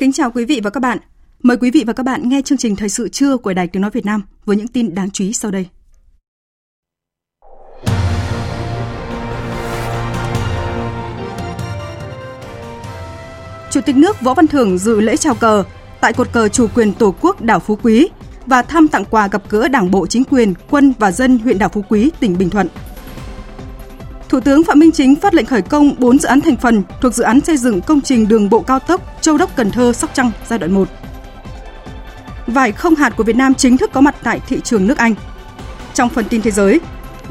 Kính chào quý vị và các bạn. Mời quý vị và các bạn nghe chương trình Thời sự trưa của Đài Tiếng Nói Việt Nam với những tin đáng chú ý sau đây. Chủ tịch nước Võ Văn Thưởng dự lễ chào cờ tại cột cờ chủ quyền Tổ quốc đảo Phú Quý và thăm tặng quà gặp gỡ Đảng bộ chính quyền, quân và dân huyện đảo Phú Quý, tỉnh Bình Thuận. Thủ tướng Phạm Minh Chính phát lệnh khởi công 4 dự án thành phần thuộc dự án xây dựng công trình đường bộ cao tốc Châu Đốc Cần Thơ Sóc Trăng giai đoạn 1. Vải không hạt của Việt Nam chính thức có mặt tại thị trường nước Anh. Trong phần tin thế giới,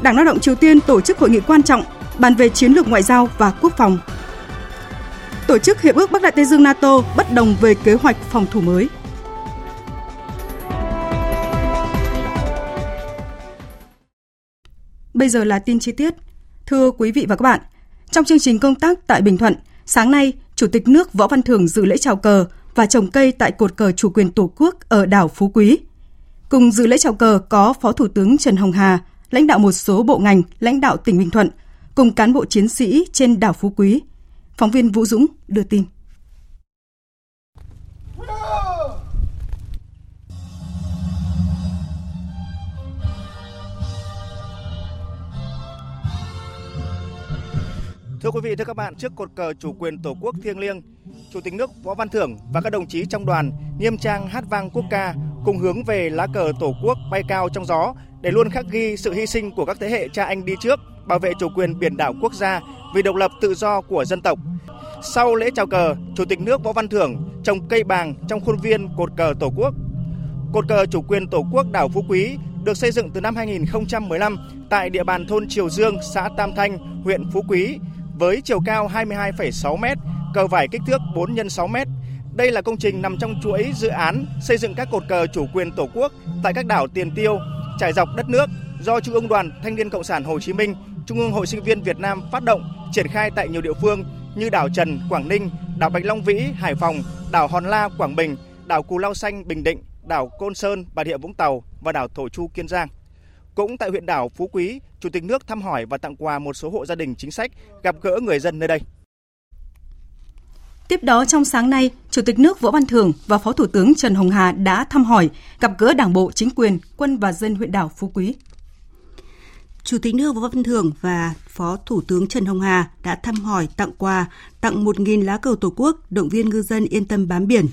Đảng Lao động Triều Tiên tổ chức hội nghị quan trọng bàn về chiến lược ngoại giao và quốc phòng. Tổ chức Hiệp ước Bắc Đại Tây Dương NATO bất đồng về kế hoạch phòng thủ mới. Bây giờ là tin chi tiết. Thưa quý vị và các bạn, trong chương trình công tác tại Bình Thuận, sáng nay, Chủ tịch nước Võ Văn Thưởng dự lễ chào cờ và trồng cây tại cột cờ chủ quyền Tổ quốc ở đảo Phú Quý. Cùng dự lễ chào cờ có Phó Thủ tướng Trần Hồng Hà, lãnh đạo một số bộ ngành, lãnh đạo tỉnh Bình Thuận, cùng cán bộ chiến sĩ trên đảo Phú Quý. Phóng viên Vũ Dũng đưa tin. Thưa quý vị, thưa các bạn, trước cột cờ chủ quyền Tổ quốc thiêng liêng, Chủ tịch nước Võ Văn Thưởng và các đồng chí trong đoàn nghiêm trang hát vang quốc ca cùng hướng về lá cờ Tổ quốc bay cao trong gió để luôn khắc ghi sự hy sinh của các thế hệ cha anh đi trước, bảo vệ chủ quyền biển đảo quốc gia vì độc lập tự do của dân tộc. Sau lễ chào cờ, Chủ tịch nước Võ Văn Thưởng trồng cây bàng trong khuôn viên cột cờ Tổ quốc. Cột cờ chủ quyền Tổ quốc đảo Phú Quý được xây dựng từ năm 2015 tại địa bàn thôn Triều Dương, xã Tam Thanh, huyện Phú Quý với chiều cao 22,6 m, cờ vải kích thước 4 x 6 m. Đây là công trình nằm trong chuỗi dự án xây dựng các cột cờ chủ quyền Tổ quốc tại các đảo Tiền Tiêu, trải dọc đất nước do Trung ương Đoàn Thanh niên Cộng sản Hồ Chí Minh, Trung ương Hội sinh viên Việt Nam phát động, triển khai tại nhiều địa phương như đảo Trần, Quảng Ninh, đảo Bạch Long Vĩ, Hải Phòng, đảo Hòn La, Quảng Bình, đảo Cù Lao Xanh, Bình Định, đảo Côn Sơn, Bà Rịa Vũng Tàu và đảo Thổ Chu, Kiên Giang. Cũng tại huyện đảo Phú Quý, Chủ tịch nước thăm hỏi và tặng quà một số hộ gia đình chính sách, gặp gỡ người dân nơi đây. Tiếp đó trong sáng nay, Chủ tịch nước Võ Văn Thưởng và Phó Thủ tướng Trần Hồng Hà đã thăm hỏi, gặp gỡ Đảng bộ, chính quyền, quân và dân huyện đảo Phú Quý. Chủ tịch nước Võ Văn Thưởng và Phó Thủ tướng Trần Hồng Hà đã thăm hỏi, tặng quà, tặng 1.000 lá cờ Tổ quốc, động viên ngư dân yên tâm bám biển.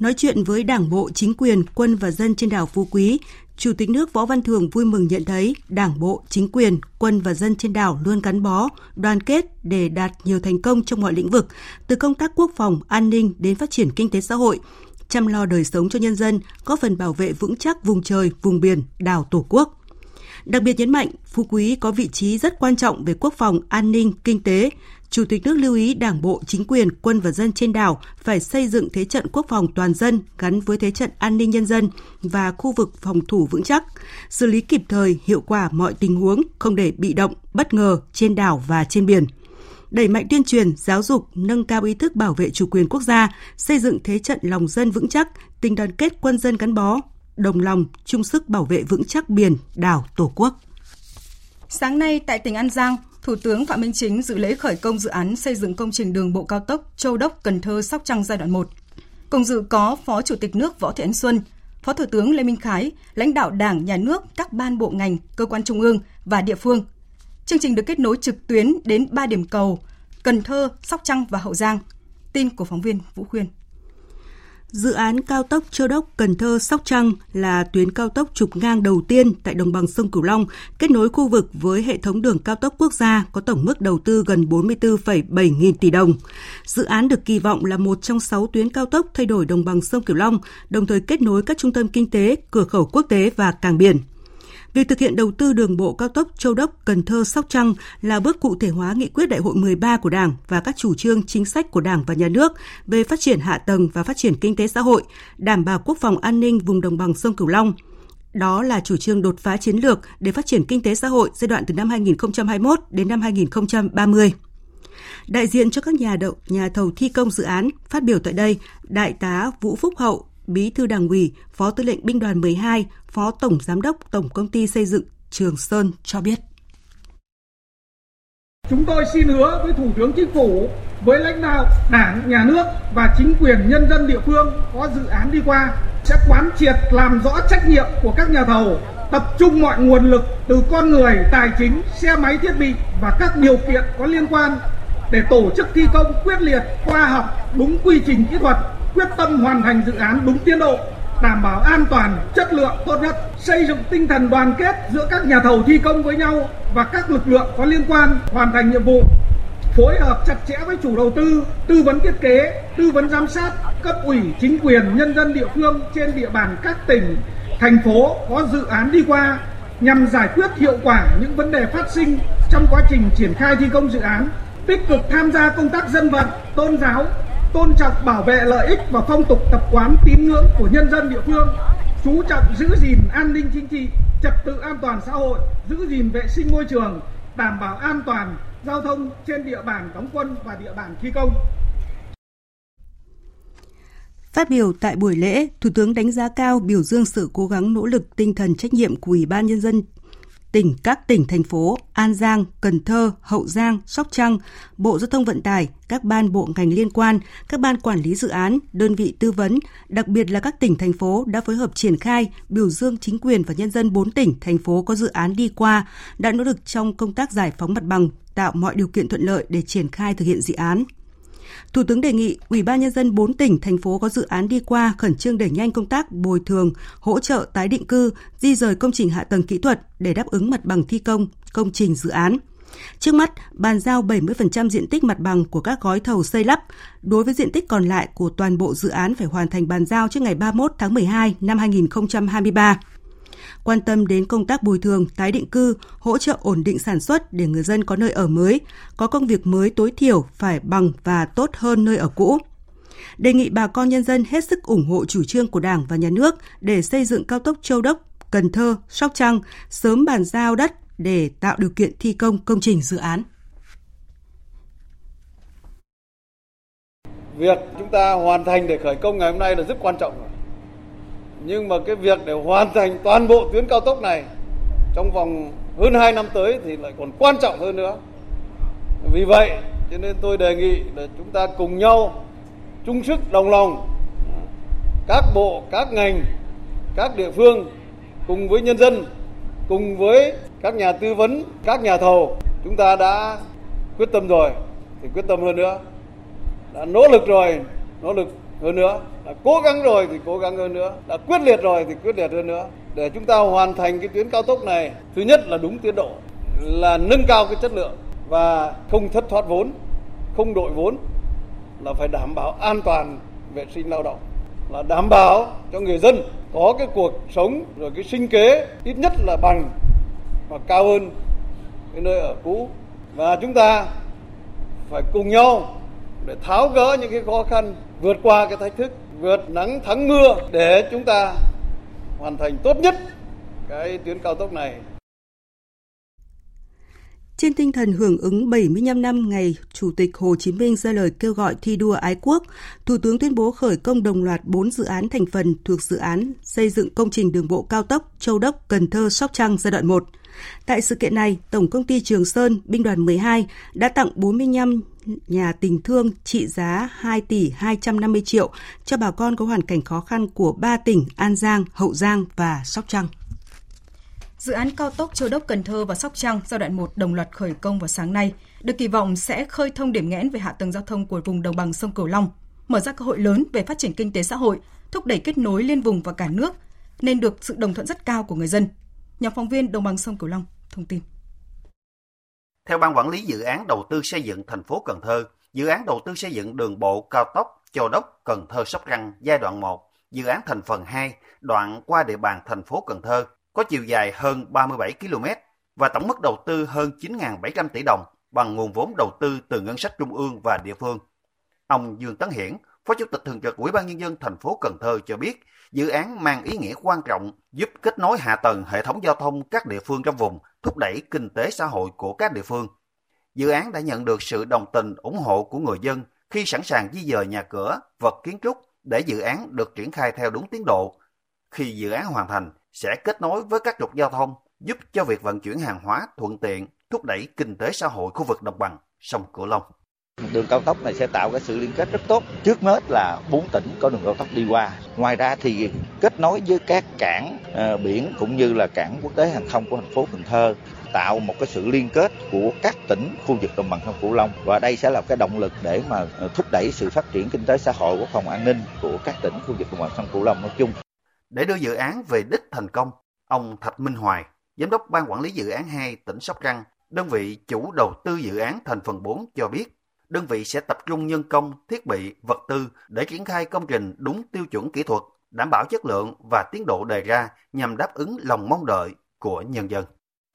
Nói chuyện với Đảng bộ, chính quyền, quân và dân trên đảo Phú Quý, Chủ tịch nước Võ Văn Thưởng vui mừng nhận thấy Đảng bộ, chính quyền, quân và dân trên đảo luôn gắn bó, đoàn kết để đạt nhiều thành công trong mọi lĩnh vực, từ công tác quốc phòng, an ninh đến phát triển kinh tế xã hội, chăm lo đời sống cho nhân dân, góp phần bảo vệ vững chắc vùng trời, vùng biển, đảo Tổ quốc. Đặc biệt nhấn mạnh, Phú Quý có vị trí rất quan trọng về quốc phòng, an ninh, kinh tế. Chủ tịch nước lưu ý Đảng bộ, chính quyền, quân và dân trên đảo phải xây dựng thế trận quốc phòng toàn dân gắn với thế trận an ninh nhân dân và khu vực phòng thủ vững chắc, xử lý kịp thời, hiệu quả mọi tình huống, không để bị động, bất ngờ trên đảo và trên biển đẩy mạnh tuyên truyền, giáo dục, nâng cao ý thức bảo vệ chủ quyền quốc gia, xây dựng thế trận lòng dân vững chắc, tình đoàn kết quân dân gắn bó, đồng lòng, chung sức bảo vệ vững chắc biển, đảo, Tổ quốc. Sáng nay tại tỉnh An Giang, Thủ tướng Phạm Minh Chính dự lễ khởi công dự án xây dựng công trình đường bộ cao tốc Châu Đốc Cần Thơ Sóc Trăng giai đoạn 1. Cùng dự có Phó Chủ tịch nước Võ Thị Ánh Xuân, Phó Thủ tướng Lê Minh Khái, lãnh đạo Đảng, Nhà nước, các ban bộ ngành, cơ quan trung ương và địa phương. Chương trình được kết nối trực tuyến đến 3 điểm cầu Cần Thơ, Sóc Trăng và Hậu Giang. Tin của phóng viên Vũ Khuyên. Dự án cao tốc Châu Đốc Cần Thơ Sóc Trăng là tuyến cao tốc trục ngang đầu tiên tại đồng bằng sông Cửu Long, kết nối khu vực với hệ thống đường cao tốc quốc gia có tổng mức đầu tư gần 44,7 nghìn tỷ đồng. Dự án được kỳ vọng là một trong 6 tuyến cao tốc thay đổi đồng bằng sông Cửu Long, đồng thời kết nối các trung tâm kinh tế, cửa khẩu quốc tế và cảng biển. Việc thực hiện đầu tư đường bộ cao tốc Châu Đốc Cần Thơ Sóc Trăng là bước cụ thể hóa nghị quyết đại hội 13 của Đảng và các chủ trương chính sách của Đảng và Nhà nước về phát triển hạ tầng và phát triển kinh tế xã hội, đảm bảo quốc phòng an ninh vùng đồng bằng sông Cửu Long. Đó là chủ trương đột phá chiến lược để phát triển kinh tế xã hội giai đoạn từ năm 2021 đến năm 2030. Đại diện cho các nhà đậu, nhà thầu thi công dự án phát biểu tại đây, Đại tá Vũ Phúc Hậu, Bí thư Đảng ủy, Phó Tư lệnh Binh đoàn 12, Phó Tổng Giám đốc Tổng Công ty Xây dựng Trường Sơn cho biết. Chúng tôi xin hứa với Thủ tướng Chính phủ, với lãnh đạo Đảng, Nhà nước và chính quyền nhân dân địa phương có dự án đi qua sẽ quán triệt làm rõ trách nhiệm của các nhà thầu, tập trung mọi nguồn lực từ con người, tài chính, xe máy thiết bị và các điều kiện có liên quan để tổ chức thi công quyết liệt, khoa học, đúng quy trình kỹ thuật quyết tâm hoàn thành dự án đúng tiến độ, đảm bảo an toàn, chất lượng tốt nhất, xây dựng tinh thần đoàn kết giữa các nhà thầu thi công với nhau và các lực lượng có liên quan hoàn thành nhiệm vụ phối hợp chặt chẽ với chủ đầu tư, tư vấn thiết kế, tư vấn giám sát, cấp ủy, chính quyền, nhân dân địa phương trên địa bàn các tỉnh, thành phố có dự án đi qua nhằm giải quyết hiệu quả những vấn đề phát sinh trong quá trình triển khai thi công dự án, tích cực tham gia công tác dân vận, tôn giáo, tôn trọng bảo vệ lợi ích và phong tục tập quán tín ngưỡng của nhân dân địa phương, chú trọng giữ gìn an ninh chính trị, trật tự an toàn xã hội, giữ gìn vệ sinh môi trường, đảm bảo an toàn giao thông trên địa bàn đóng quân và địa bàn thi công. Phát biểu tại buổi lễ, Thủ tướng đánh giá cao biểu dương sự cố gắng nỗ lực tinh thần trách nhiệm của Ủy ban Nhân dân tỉnh các tỉnh thành phố An Giang, Cần Thơ, Hậu Giang, Sóc Trăng, Bộ Giao thông Vận tải, các ban bộ ngành liên quan, các ban quản lý dự án, đơn vị tư vấn, đặc biệt là các tỉnh thành phố đã phối hợp triển khai, biểu dương chính quyền và nhân dân 4 tỉnh thành phố có dự án đi qua, đã nỗ lực trong công tác giải phóng mặt bằng, tạo mọi điều kiện thuận lợi để triển khai thực hiện dự án. Thủ tướng đề nghị Ủy ban nhân dân 4 tỉnh thành phố có dự án đi qua khẩn trương đẩy nhanh công tác bồi thường, hỗ trợ tái định cư, di rời công trình hạ tầng kỹ thuật để đáp ứng mặt bằng thi công công trình dự án. Trước mắt, bàn giao 70% diện tích mặt bằng của các gói thầu xây lắp. Đối với diện tích còn lại của toàn bộ dự án phải hoàn thành bàn giao trước ngày 31 tháng 12 năm 2023 quan tâm đến công tác bồi thường, tái định cư, hỗ trợ ổn định sản xuất để người dân có nơi ở mới, có công việc mới tối thiểu phải bằng và tốt hơn nơi ở cũ. Đề nghị bà con nhân dân hết sức ủng hộ chủ trương của Đảng và Nhà nước để xây dựng cao tốc Châu Đốc, Cần Thơ, Sóc Trăng sớm bàn giao đất để tạo điều kiện thi công công trình dự án. Việc chúng ta hoàn thành để khởi công ngày hôm nay là rất quan trọng nhưng mà cái việc để hoàn thành toàn bộ tuyến cao tốc này trong vòng hơn 2 năm tới thì lại còn quan trọng hơn nữa. Vì vậy, cho nên tôi đề nghị là chúng ta cùng nhau chung sức đồng lòng, các bộ, các ngành, các địa phương cùng với nhân dân, cùng với các nhà tư vấn, các nhà thầu, chúng ta đã quyết tâm rồi, thì quyết tâm hơn nữa, đã nỗ lực rồi, nỗ lực hơn nữa đã cố gắng rồi thì cố gắng hơn nữa. Đã quyết liệt rồi thì quyết liệt hơn nữa. Để chúng ta hoàn thành cái tuyến cao tốc này, thứ nhất là đúng tiến độ, là nâng cao cái chất lượng và không thất thoát vốn, không đội vốn, là phải đảm bảo an toàn vệ sinh lao động, là đảm bảo cho người dân có cái cuộc sống rồi cái sinh kế ít nhất là bằng và cao hơn cái nơi ở cũ. Và chúng ta phải cùng nhau để tháo gỡ những cái khó khăn vượt qua cái thách thức vượt nắng thắng mưa để chúng ta hoàn thành tốt nhất cái tuyến cao tốc này trên tinh thần hưởng ứng 75 năm ngày Chủ tịch Hồ Chí Minh ra lời kêu gọi thi đua ái quốc, Thủ tướng tuyên bố khởi công đồng loạt 4 dự án thành phần thuộc dự án xây dựng công trình đường bộ cao tốc Châu Đốc, Cần Thơ, Sóc Trăng giai đoạn 1. Tại sự kiện này, Tổng công ty Trường Sơn, Binh đoàn 12 đã tặng 45 nhà tình thương trị giá 2 tỷ 250 triệu cho bà con có hoàn cảnh khó khăn của ba tỉnh An Giang, Hậu Giang và Sóc Trăng. Dự án cao tốc Châu Đốc Cần Thơ và Sóc Trăng giai đoạn 1 đồng loạt khởi công vào sáng nay, được kỳ vọng sẽ khơi thông điểm nghẽn về hạ tầng giao thông của vùng đồng bằng sông Cửu Long. mở ra cơ hội lớn về phát triển kinh tế xã hội, thúc đẩy kết nối liên vùng và cả nước, nên được sự đồng thuận rất cao của người dân. Nhóm phóng viên Đồng bằng sông Cửu Long thông tin. Theo ban quản lý dự án đầu tư xây dựng thành phố Cần Thơ, dự án đầu tư xây dựng đường bộ cao tốc Châu Đốc Cần Thơ Sóc Trăng giai đoạn 1, dự án thành phần 2, đoạn qua địa bàn thành phố Cần Thơ, có chiều dài hơn 37 km và tổng mức đầu tư hơn 9.700 tỷ đồng bằng nguồn vốn đầu tư từ ngân sách trung ương và địa phương. Ông Dương Tấn Hiển, Phó Chủ tịch Thường trực Ủy ban Nhân dân thành phố Cần Thơ cho biết, dự án mang ý nghĩa quan trọng giúp kết nối hạ tầng hệ thống giao thông các địa phương trong vùng, thúc đẩy kinh tế xã hội của các địa phương. Dự án đã nhận được sự đồng tình ủng hộ của người dân khi sẵn sàng di dời nhà cửa, vật kiến trúc để dự án được triển khai theo đúng tiến độ. Khi dự án hoàn thành, sẽ kết nối với các trục giao thông, giúp cho việc vận chuyển hàng hóa thuận tiện, thúc đẩy kinh tế xã hội khu vực đồng bằng sông Cửu Long. Đường cao tốc này sẽ tạo cái sự liên kết rất tốt. Trước hết là bốn tỉnh có đường cao tốc đi qua. Ngoài ra thì kết nối với các cảng uh, biển cũng như là cảng quốc tế hàng không của thành phố Cần Thơ tạo một cái sự liên kết của các tỉnh khu vực đồng bằng sông Cửu Long và đây sẽ là cái động lực để mà ờ, thúc đẩy sự phát triển kinh tế xã hội quốc phòng an ninh của các tỉnh khu vực đồng bằng sông Cửu Long nói chung. Để đưa dự án về đích thành công, ông Thạch Minh Hoài, giám đốc ban quản lý dự án 2 tỉnh Sóc Trăng, đơn vị chủ đầu tư dự án thành phần 4 cho biết đơn vị sẽ tập trung nhân công, thiết bị, vật tư để triển khai công trình đúng tiêu chuẩn kỹ thuật, đảm bảo chất lượng và tiến độ đề ra nhằm đáp ứng lòng mong đợi của nhân dân.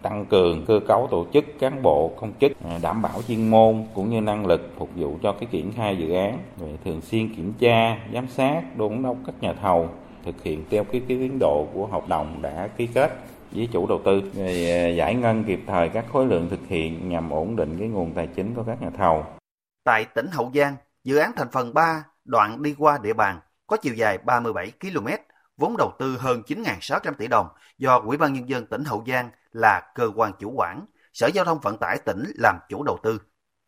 Tăng cường cơ cấu tổ chức cán bộ, công chức, đảm bảo chuyên môn cũng như năng lực phục vụ cho cái triển khai dự án, về thường xuyên kiểm tra, giám sát, đôn đốc các nhà thầu thực hiện theo cái, cái tiến độ của hợp đồng đã ký kết với chủ đầu tư à, giải ngân kịp thời các khối lượng thực hiện nhằm ổn định cái nguồn tài chính của các nhà thầu. Tại tỉnh Hậu Giang, dự án thành phần 3 đoạn đi qua địa bàn có chiều dài 37 km, vốn đầu tư hơn 9.600 tỷ đồng do Ủy ban Nhân dân tỉnh Hậu Giang là cơ quan chủ quản, Sở Giao thông Vận tải tỉnh làm chủ đầu tư.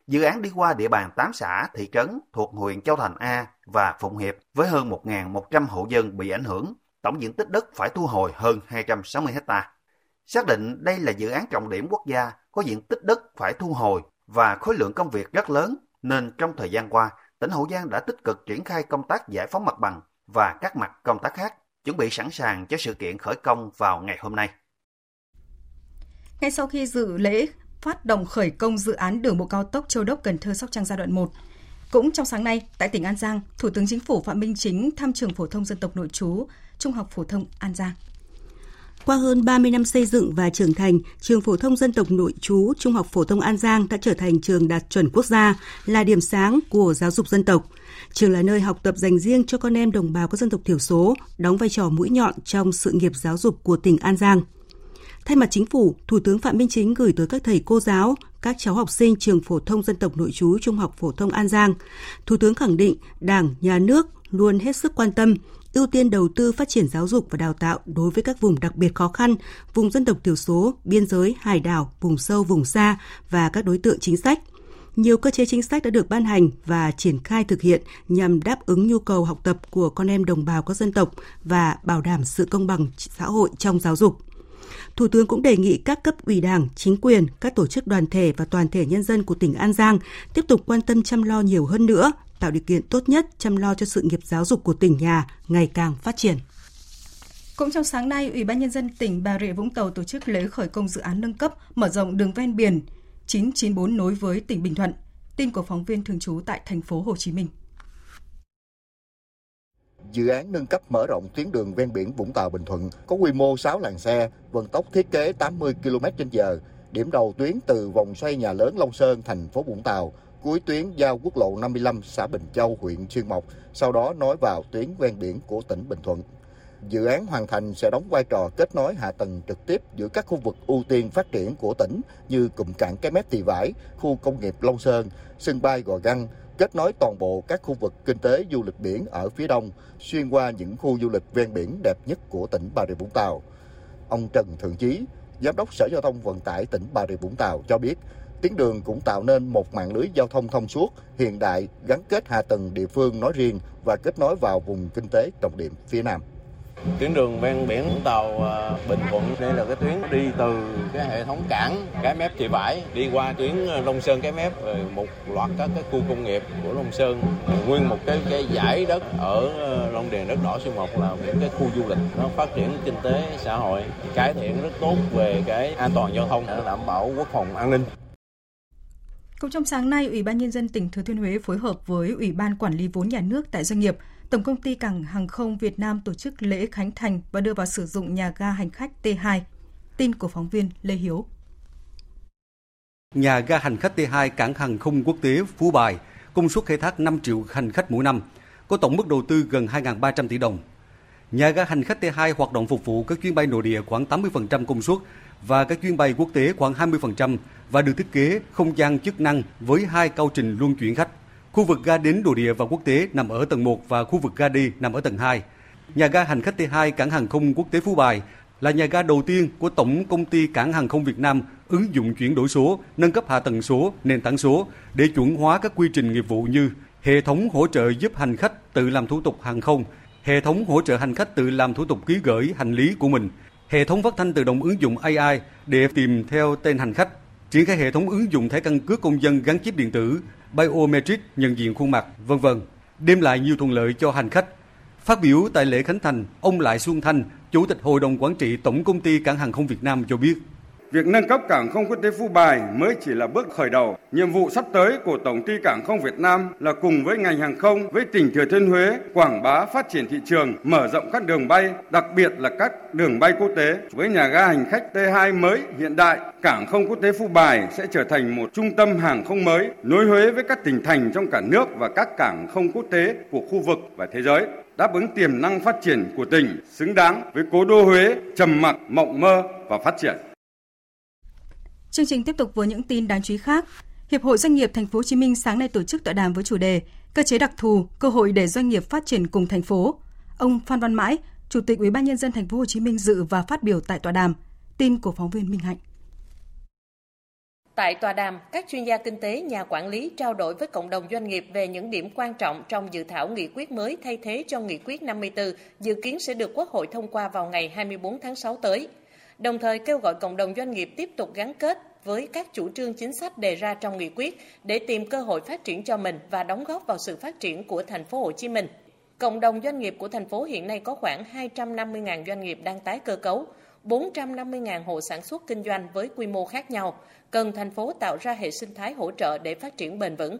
Dự án đi qua địa bàn 8 xã, thị trấn thuộc huyện Châu Thành A và Phụng Hiệp với hơn 1.100 hộ dân bị ảnh hưởng, tổng diện tích đất phải thu hồi hơn 260 hecta. Xác định đây là dự án trọng điểm quốc gia có diện tích đất phải thu hồi và khối lượng công việc rất lớn nên trong thời gian qua, tỉnh Hậu Giang đã tích cực triển khai công tác giải phóng mặt bằng và các mặt công tác khác, chuẩn bị sẵn sàng cho sự kiện khởi công vào ngày hôm nay. Ngay sau khi dự lễ phát động khởi công dự án đường bộ cao tốc Châu Đốc Cần Thơ Sóc Trăng giai đoạn 1, cũng trong sáng nay, tại tỉnh An Giang, Thủ tướng Chính phủ Phạm Minh Chính thăm trường phổ thông dân tộc nội trú, Trung học phổ thông An Giang. Qua hơn 30 năm xây dựng và trưởng thành, trường phổ thông dân tộc nội trú Trung học phổ thông An Giang đã trở thành trường đạt chuẩn quốc gia, là điểm sáng của giáo dục dân tộc. Trường là nơi học tập dành riêng cho con em đồng bào các dân tộc thiểu số, đóng vai trò mũi nhọn trong sự nghiệp giáo dục của tỉnh An Giang. Thay mặt chính phủ, Thủ tướng Phạm Minh Chính gửi tới các thầy cô giáo, các cháu học sinh trường phổ thông dân tộc nội trú Trung học phổ thông An Giang. Thủ tướng khẳng định Đảng, Nhà nước luôn hết sức quan tâm, ưu tiên đầu tư phát triển giáo dục và đào tạo đối với các vùng đặc biệt khó khăn, vùng dân tộc thiểu số, biên giới, hải đảo, vùng sâu, vùng xa và các đối tượng chính sách. Nhiều cơ chế chính sách đã được ban hành và triển khai thực hiện nhằm đáp ứng nhu cầu học tập của con em đồng bào các dân tộc và bảo đảm sự công bằng xã hội trong giáo dục. Thủ tướng cũng đề nghị các cấp ủy Đảng, chính quyền, các tổ chức đoàn thể và toàn thể nhân dân của tỉnh An Giang tiếp tục quan tâm chăm lo nhiều hơn nữa tạo điều kiện tốt nhất chăm lo cho sự nghiệp giáo dục của tỉnh nhà ngày càng phát triển. Cũng trong sáng nay, Ủy ban Nhân dân tỉnh Bà Rịa Vũng Tàu tổ chức lễ khởi công dự án nâng cấp mở rộng đường ven biển 994 nối với tỉnh Bình Thuận. Tin của phóng viên thường trú tại thành phố Hồ Chí Minh. Dự án nâng cấp mở rộng tuyến đường ven biển Vũng Tàu Bình Thuận có quy mô 6 làn xe, vận tốc thiết kế 80 km/h. Điểm đầu tuyến từ vòng xoay nhà lớn Long Sơn, thành phố Vũng Tàu cuối tuyến giao quốc lộ 55 xã Bình Châu, huyện Xuyên Mộc, sau đó nối vào tuyến ven biển của tỉnh Bình Thuận. Dự án hoàn thành sẽ đóng vai trò kết nối hạ tầng trực tiếp giữa các khu vực ưu tiên phát triển của tỉnh như cụm cảng Cái Mép Tỳ Vải, khu công nghiệp Long Sơn, sân bay Gò Găng, kết nối toàn bộ các khu vực kinh tế du lịch biển ở phía đông, xuyên qua những khu du lịch ven biển đẹp nhất của tỉnh Bà Rịa Vũng Tàu. Ông Trần Thượng Chí, Giám đốc Sở Giao thông Vận tải tỉnh Bà Rịa Vũng Tàu cho biết, Tuyến đường cũng tạo nên một mạng lưới giao thông thông suốt, hiện đại, gắn kết hạ tầng địa phương nói riêng và kết nối vào vùng kinh tế trọng điểm phía Nam. Tuyến đường ven biển Vũng Tàu à, Bình Thuận. Đây là cái tuyến đi từ cái hệ thống cảng cái mép Thị Vải đi qua tuyến à, Long Sơn cái mép rồi một loạt các cái khu công nghiệp của Long Sơn. Nguyên một cái cái giải đất ở à, Long Điền đất đỏ số 1 là những cái khu du lịch nó phát triển kinh tế xã hội cải thiện rất tốt về cái an toàn giao thông đảm bảo quốc phòng an ninh cũng trong sáng nay, Ủy ban Nhân dân tỉnh Thừa Thiên Huế phối hợp với Ủy ban Quản lý vốn nhà nước tại doanh nghiệp, Tổng công ty Cảng Hàng không Việt Nam tổ chức lễ khánh thành và đưa vào sử dụng nhà ga hành khách T2. Tin của phóng viên Lê Hiếu. Nhà ga hành khách T2 Cảng Hàng không Quốc tế Phú Bài, công suất khai thác 5 triệu hành khách mỗi năm, có tổng mức đầu tư gần 2.300 tỷ đồng. Nhà ga hành khách T2 hoạt động phục vụ các chuyến bay nội địa khoảng 80% công suất và các chuyến bay quốc tế khoảng 20% và được thiết kế không gian chức năng với hai cao trình luân chuyển khách. Khu vực ga đến nội địa và quốc tế nằm ở tầng 1 và khu vực ga đi nằm ở tầng 2. Nhà ga hành khách T2 cảng hàng không quốc tế Phú Bài là nhà ga đầu tiên của Tổng công ty Cảng hàng không Việt Nam ứng dụng chuyển đổi số, nâng cấp hạ tầng số, nền tảng số để chuẩn hóa các quy trình nghiệp vụ như hệ thống hỗ trợ giúp hành khách tự làm thủ tục hàng không, hệ thống hỗ trợ hành khách tự làm thủ tục ký gửi hành lý của mình, hệ thống phát thanh tự động ứng dụng AI để tìm theo tên hành khách, triển khai hệ thống ứng dụng thẻ căn cước công dân gắn chip điện tử, biometric nhận diện khuôn mặt, vân vân, đem lại nhiều thuận lợi cho hành khách. Phát biểu tại lễ khánh thành, ông Lại Xuân Thanh, Chủ tịch Hội đồng Quản trị Tổng Công ty Cảng hàng không Việt Nam cho biết. Việc nâng cấp cảng không quốc tế Phú Bài mới chỉ là bước khởi đầu. Nhiệm vụ sắp tới của Tổng ty Cảng không Việt Nam là cùng với ngành hàng không, với tỉnh Thừa Thiên Huế quảng bá phát triển thị trường, mở rộng các đường bay, đặc biệt là các đường bay quốc tế. Với nhà ga hành khách T2 mới hiện đại, cảng không quốc tế Phú Bài sẽ trở thành một trung tâm hàng không mới, nối Huế với các tỉnh thành trong cả nước và các cảng không quốc tế của khu vực và thế giới đáp ứng tiềm năng phát triển của tỉnh, xứng đáng với cố đô Huế trầm mặc, mộng mơ và phát triển. Chương trình tiếp tục với những tin đáng chú ý khác. Hiệp hội Doanh nghiệp Thành phố Hồ Chí Minh sáng nay tổ chức tọa đàm với chủ đề Cơ chế đặc thù, cơ hội để doanh nghiệp phát triển cùng thành phố. Ông Phan Văn Mãi, Chủ tịch Ủy ban nhân dân Thành phố Hồ Chí Minh dự và phát biểu tại tọa đàm. Tin của phóng viên Minh Hạnh. Tại tọa đàm, các chuyên gia kinh tế, nhà quản lý trao đổi với cộng đồng doanh nghiệp về những điểm quan trọng trong dự thảo nghị quyết mới thay thế cho nghị quyết 54 dự kiến sẽ được Quốc hội thông qua vào ngày 24 tháng 6 tới đồng thời kêu gọi cộng đồng doanh nghiệp tiếp tục gắn kết với các chủ trương chính sách đề ra trong nghị quyết để tìm cơ hội phát triển cho mình và đóng góp vào sự phát triển của thành phố Hồ Chí Minh. Cộng đồng doanh nghiệp của thành phố hiện nay có khoảng 250.000 doanh nghiệp đang tái cơ cấu, 450.000 hộ sản xuất kinh doanh với quy mô khác nhau, cần thành phố tạo ra hệ sinh thái hỗ trợ để phát triển bền vững.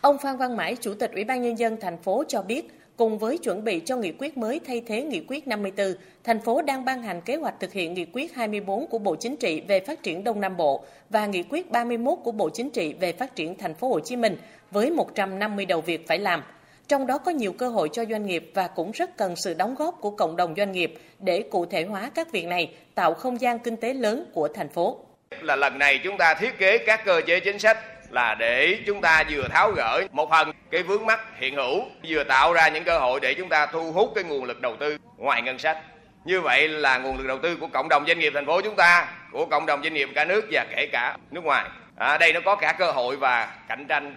Ông Phan Văn Mãi, Chủ tịch Ủy ban Nhân dân thành phố cho biết, Cùng với chuẩn bị cho nghị quyết mới thay thế nghị quyết 54, thành phố đang ban hành kế hoạch thực hiện nghị quyết 24 của Bộ Chính trị về phát triển Đông Nam Bộ và nghị quyết 31 của Bộ Chính trị về phát triển thành phố Hồ Chí Minh với 150 đầu việc phải làm. Trong đó có nhiều cơ hội cho doanh nghiệp và cũng rất cần sự đóng góp của cộng đồng doanh nghiệp để cụ thể hóa các việc này, tạo không gian kinh tế lớn của thành phố. Là lần này chúng ta thiết kế các cơ chế chính sách là để chúng ta vừa tháo gỡ một phần cái vướng mắt hiện hữu vừa tạo ra những cơ hội để chúng ta thu hút cái nguồn lực đầu tư ngoài ngân sách. Như vậy là nguồn lực đầu tư của cộng đồng doanh nghiệp thành phố chúng ta của cộng đồng doanh nghiệp cả nước và kể cả nước ngoài. À, đây nó có cả cơ hội và cạnh tranh.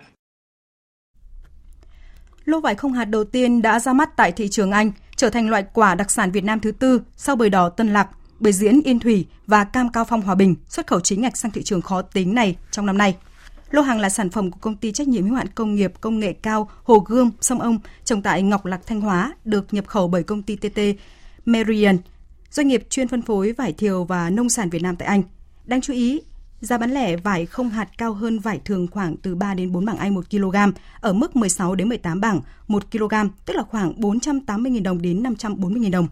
Lô vải không hạt đầu tiên đã ra mắt tại thị trường Anh, trở thành loại quả đặc sản Việt Nam thứ tư sau bưởi đỏ Tân Lạc, bưởi diễn Yên Thủy và cam Cao Phong Hòa Bình xuất khẩu chính ngạch sang thị trường khó tính này trong năm nay. Lô hàng là sản phẩm của công ty trách nhiệm hữu hạn công nghiệp công nghệ cao Hồ Gươm, Sông Ông, trồng tại Ngọc Lặc, Thanh Hóa, được nhập khẩu bởi công ty TT Merian, doanh nghiệp chuyên phân phối vải thiều và nông sản Việt Nam tại Anh. Đáng chú ý, giá bán lẻ vải không hạt cao hơn vải thường khoảng từ 3 đến 4 bảng Anh 1 kg, ở mức 16 đến 18 bảng 1 kg, tức là khoảng 480.000 đồng đến 540.000 đồng.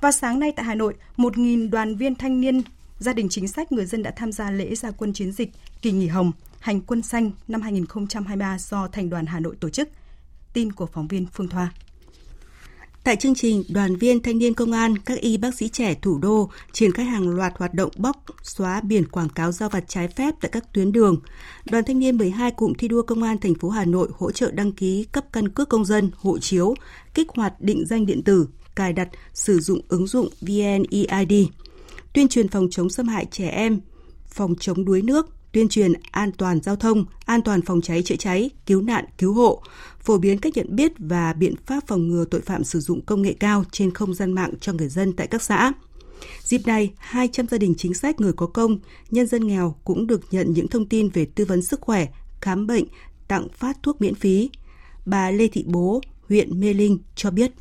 Và sáng nay tại Hà Nội, 1.000 đoàn viên thanh niên gia đình chính sách người dân đã tham gia lễ gia quân chiến dịch Kỳ nghỉ hồng, hành quân xanh năm 2023 do Thành đoàn Hà Nội tổ chức. Tin của phóng viên Phương Thoa. Tại chương trình, đoàn viên thanh niên công an, các y bác sĩ trẻ thủ đô triển khai hàng loạt hoạt động bóc, xóa biển quảng cáo giao vặt trái phép tại các tuyến đường. Đoàn thanh niên 12 cụm thi đua công an thành phố Hà Nội hỗ trợ đăng ký cấp căn cước công dân, hộ chiếu, kích hoạt định danh điện tử, cài đặt, sử dụng ứng dụng VNEID tuyên truyền phòng chống xâm hại trẻ em, phòng chống đuối nước, tuyên truyền an toàn giao thông, an toàn phòng cháy chữa cháy, cứu nạn, cứu hộ, phổ biến cách nhận biết và biện pháp phòng ngừa tội phạm sử dụng công nghệ cao trên không gian mạng cho người dân tại các xã. Dịp này, 200 gia đình chính sách người có công, nhân dân nghèo cũng được nhận những thông tin về tư vấn sức khỏe, khám bệnh, tặng phát thuốc miễn phí. Bà Lê Thị Bố, huyện Mê Linh cho biết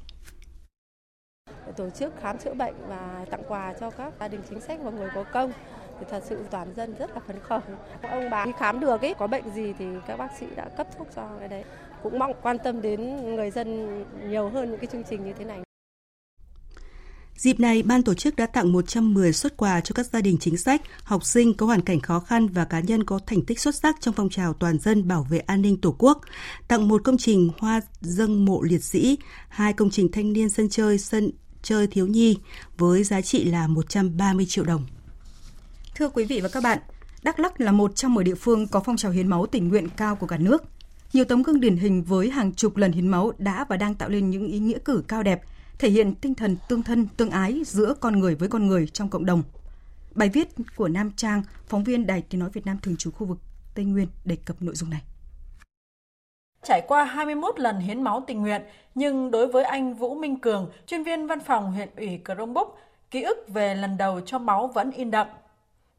tổ chức khám chữa bệnh và tặng quà cho các gia đình chính sách và người có công thì thật sự toàn dân rất là phấn khởi. Ông bà đi khám được ấy, có bệnh gì thì các bác sĩ đã cấp thuốc cho cái đấy. Cũng mong quan tâm đến người dân nhiều hơn những cái chương trình như thế này. Dịp này, ban tổ chức đã tặng 110 xuất quà cho các gia đình chính sách, học sinh có hoàn cảnh khó khăn và cá nhân có thành tích xuất sắc trong phong trào toàn dân bảo vệ an ninh Tổ quốc, tặng một công trình hoa dâng mộ liệt sĩ, hai công trình thanh niên sân chơi sân chơi thiếu nhi với giá trị là 130 triệu đồng. Thưa quý vị và các bạn, Đắk Lắk là một trong 10 địa phương có phong trào hiến máu tình nguyện cao của cả nước. Nhiều tấm gương điển hình với hàng chục lần hiến máu đã và đang tạo lên những ý nghĩa cử cao đẹp, thể hiện tinh thần tương thân, tương ái giữa con người với con người trong cộng đồng. Bài viết của Nam Trang, phóng viên Đài Tiếng Nói Việt Nam thường trú khu vực Tây Nguyên đề cập nội dung này. Trải qua 21 lần hiến máu tình nguyện, nhưng đối với anh Vũ Minh Cường, chuyên viên văn phòng huyện ủy Crong Búc, ký ức về lần đầu cho máu vẫn in đậm.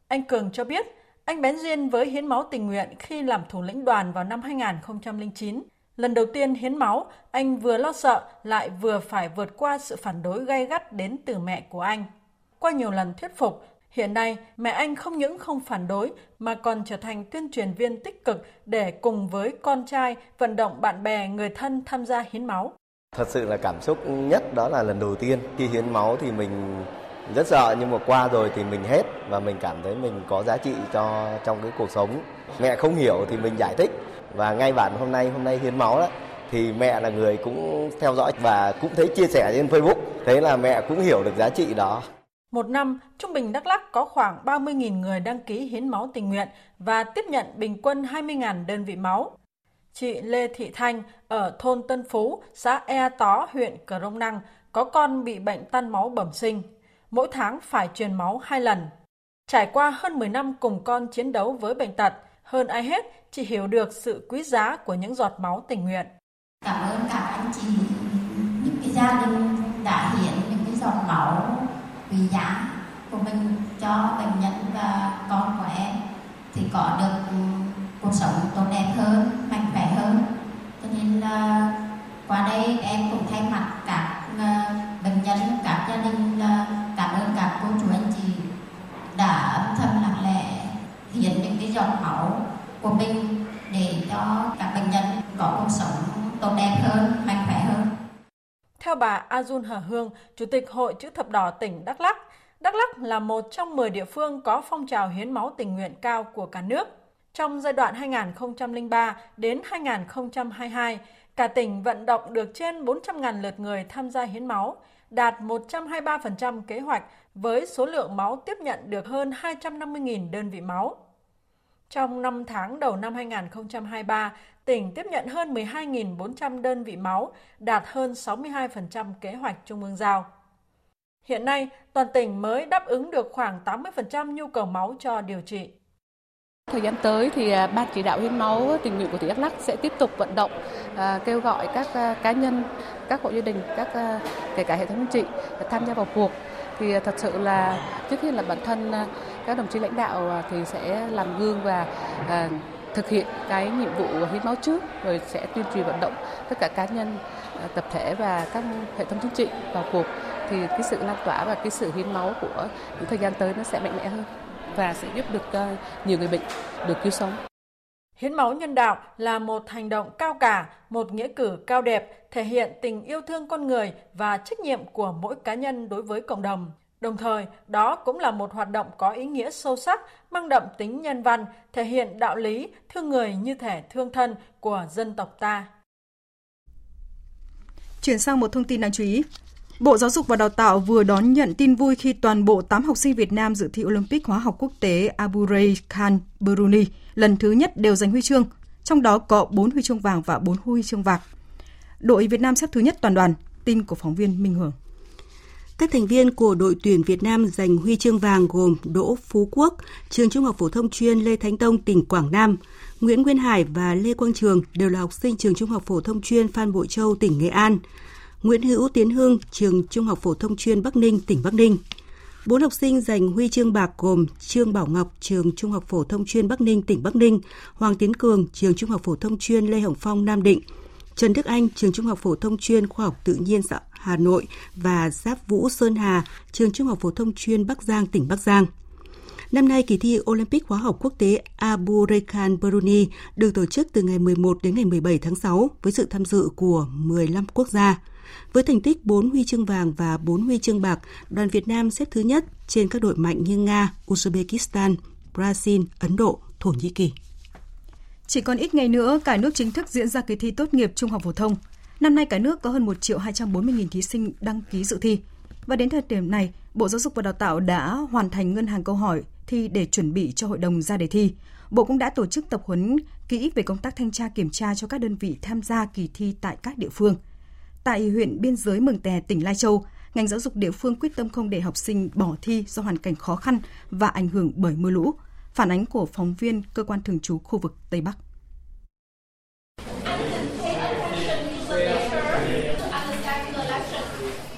Anh Cường cho biết, anh bén duyên với hiến máu tình nguyện khi làm thủ lĩnh đoàn vào năm 2009. Lần đầu tiên hiến máu, anh vừa lo sợ lại vừa phải vượt qua sự phản đối gay gắt đến từ mẹ của anh. Qua nhiều lần thuyết phục, Hiện nay, mẹ anh không những không phản đối mà còn trở thành tuyên truyền viên tích cực để cùng với con trai vận động bạn bè, người thân tham gia hiến máu. Thật sự là cảm xúc nhất đó là lần đầu tiên khi hiến máu thì mình rất sợ nhưng mà qua rồi thì mình hết và mình cảm thấy mình có giá trị cho trong cái cuộc sống. Mẹ không hiểu thì mình giải thích và ngay bản hôm nay hôm nay hiến máu đó thì mẹ là người cũng theo dõi và cũng thấy chia sẻ trên Facebook, thế là mẹ cũng hiểu được giá trị đó. Một năm, trung bình Đắk Lắk có khoảng 30.000 người đăng ký hiến máu tình nguyện và tiếp nhận bình quân 20.000 đơn vị máu. Chị Lê Thị Thanh ở thôn Tân Phú, xã E Tó, huyện Cờ Rông Năng có con bị bệnh tan máu bẩm sinh. Mỗi tháng phải truyền máu hai lần. Trải qua hơn 10 năm cùng con chiến đấu với bệnh tật, hơn ai hết, chị hiểu được sự quý giá của những giọt máu tình nguyện. Cảm ơn các anh chị, những cái gia đình đã hiến những cái giọt máu giá của mình cho bệnh nhân và con của em thì có được ừ, cuộc sống tốt đẹp hơn, mạnh khỏe hơn. Cho nên là qua đây em cũng thay mặt các ờ, bệnh nhân, các gia đình cảm ơn các cô chú anh chị đã âm thầm lặng lẽ hiến những cái giọt máu của mình để cho các bệnh nhân có cuộc sống tốt đẹp hơn, mạnh khỏe hơn. Theo bà Azun Hờ Hương, Chủ tịch Hội Chữ Thập Đỏ tỉnh Đắk Lắk, Đắk Lắk là một trong 10 địa phương có phong trào hiến máu tình nguyện cao của cả nước. Trong giai đoạn 2003 đến 2022, cả tỉnh vận động được trên 400.000 lượt người tham gia hiến máu, đạt 123% kế hoạch với số lượng máu tiếp nhận được hơn 250.000 đơn vị máu. Trong 5 tháng đầu năm 2023, tỉnh tiếp nhận hơn 12.400 đơn vị máu, đạt hơn 62% kế hoạch Trung ương giao. Hiện nay, toàn tỉnh mới đáp ứng được khoảng 80% nhu cầu máu cho điều trị. Thời gian tới thì à, Ban chỉ đạo hiến máu tình nguyện của tỉnh Đắk Lắk sẽ tiếp tục vận động à, kêu gọi các à, cá nhân, các hộ gia đình, các kể cả hệ thống chính trị tham gia vào cuộc. Thì à, thật sự là trước khi là bản thân à, các đồng chí lãnh đạo à, thì sẽ làm gương và thực hiện cái nhiệm vụ hiến máu trước, rồi sẽ tuyên truyền vận động tất cả cá nhân tập thể và các hệ thống chính trị vào cuộc thì cái sự lan tỏa và cái sự hiến máu của những thời gian tới nó sẽ mạnh mẽ hơn và sẽ giúp được nhiều người bệnh được cứu sống. Hiến máu nhân đạo là một hành động cao cả, một nghĩa cử cao đẹp, thể hiện tình yêu thương con người và trách nhiệm của mỗi cá nhân đối với cộng đồng. Đồng thời, đó cũng là một hoạt động có ý nghĩa sâu sắc, mang đậm tính nhân văn, thể hiện đạo lý thương người như thể thương thân của dân tộc ta. Chuyển sang một thông tin đáng chú ý. Bộ Giáo dục và Đào tạo vừa đón nhận tin vui khi toàn bộ 8 học sinh Việt Nam dự thi Olympic hóa học quốc tế Abu Khan, Bruni lần thứ nhất đều giành huy chương, trong đó có 4 huy chương vàng và 4 huy chương bạc. Đội Việt Nam xếp thứ nhất toàn đoàn, tin của phóng viên Minh Hưởng. Các thành viên của đội tuyển Việt Nam giành huy chương vàng gồm Đỗ Phú Quốc, trường Trung học phổ thông chuyên Lê Thánh Tông, tỉnh Quảng Nam, Nguyễn Nguyên Hải và Lê Quang Trường đều là học sinh trường Trung học phổ thông chuyên Phan Bội Châu, tỉnh Nghệ An. Nguyễn Hữu Tiến Hưng, trường Trung học phổ thông chuyên Bắc Ninh, tỉnh Bắc Ninh. Bốn học sinh giành huy chương bạc gồm Trương Bảo Ngọc, trường Trung học phổ thông chuyên Bắc Ninh, tỉnh Bắc Ninh, Hoàng Tiến Cường, trường Trung học phổ thông chuyên Lê Hồng Phong, Nam Định, Trần Đức Anh, trường Trung học phổ thông chuyên Khoa học tự nhiên xã Hà Nội và Giáp Vũ Sơn Hà, trường Trung học phổ thông chuyên Bắc Giang, tỉnh Bắc Giang. Năm nay, kỳ thi Olympic hóa học quốc tế Abu Rekhan Brunei được tổ chức từ ngày 11 đến ngày 17 tháng 6 với sự tham dự của 15 quốc gia. Với thành tích 4 huy chương vàng và 4 huy chương bạc, đoàn Việt Nam xếp thứ nhất trên các đội mạnh như Nga, Uzbekistan, Brazil, Ấn Độ, Thổ Nhĩ Kỳ. Chỉ còn ít ngày nữa, cả nước chính thức diễn ra kỳ thi tốt nghiệp trung học phổ thông. Năm nay cả nước có hơn 1 triệu 240 nghìn thí sinh đăng ký dự thi. Và đến thời điểm này, Bộ Giáo dục và Đào tạo đã hoàn thành ngân hàng câu hỏi thi để chuẩn bị cho hội đồng ra đề thi. Bộ cũng đã tổ chức tập huấn kỹ về công tác thanh tra kiểm tra cho các đơn vị tham gia kỳ thi tại các địa phương. Tại huyện biên giới Mường Tè, tỉnh Lai Châu, ngành giáo dục địa phương quyết tâm không để học sinh bỏ thi do hoàn cảnh khó khăn và ảnh hưởng bởi mưa lũ. Phản ánh của phóng viên cơ quan thường trú khu vực Tây Bắc.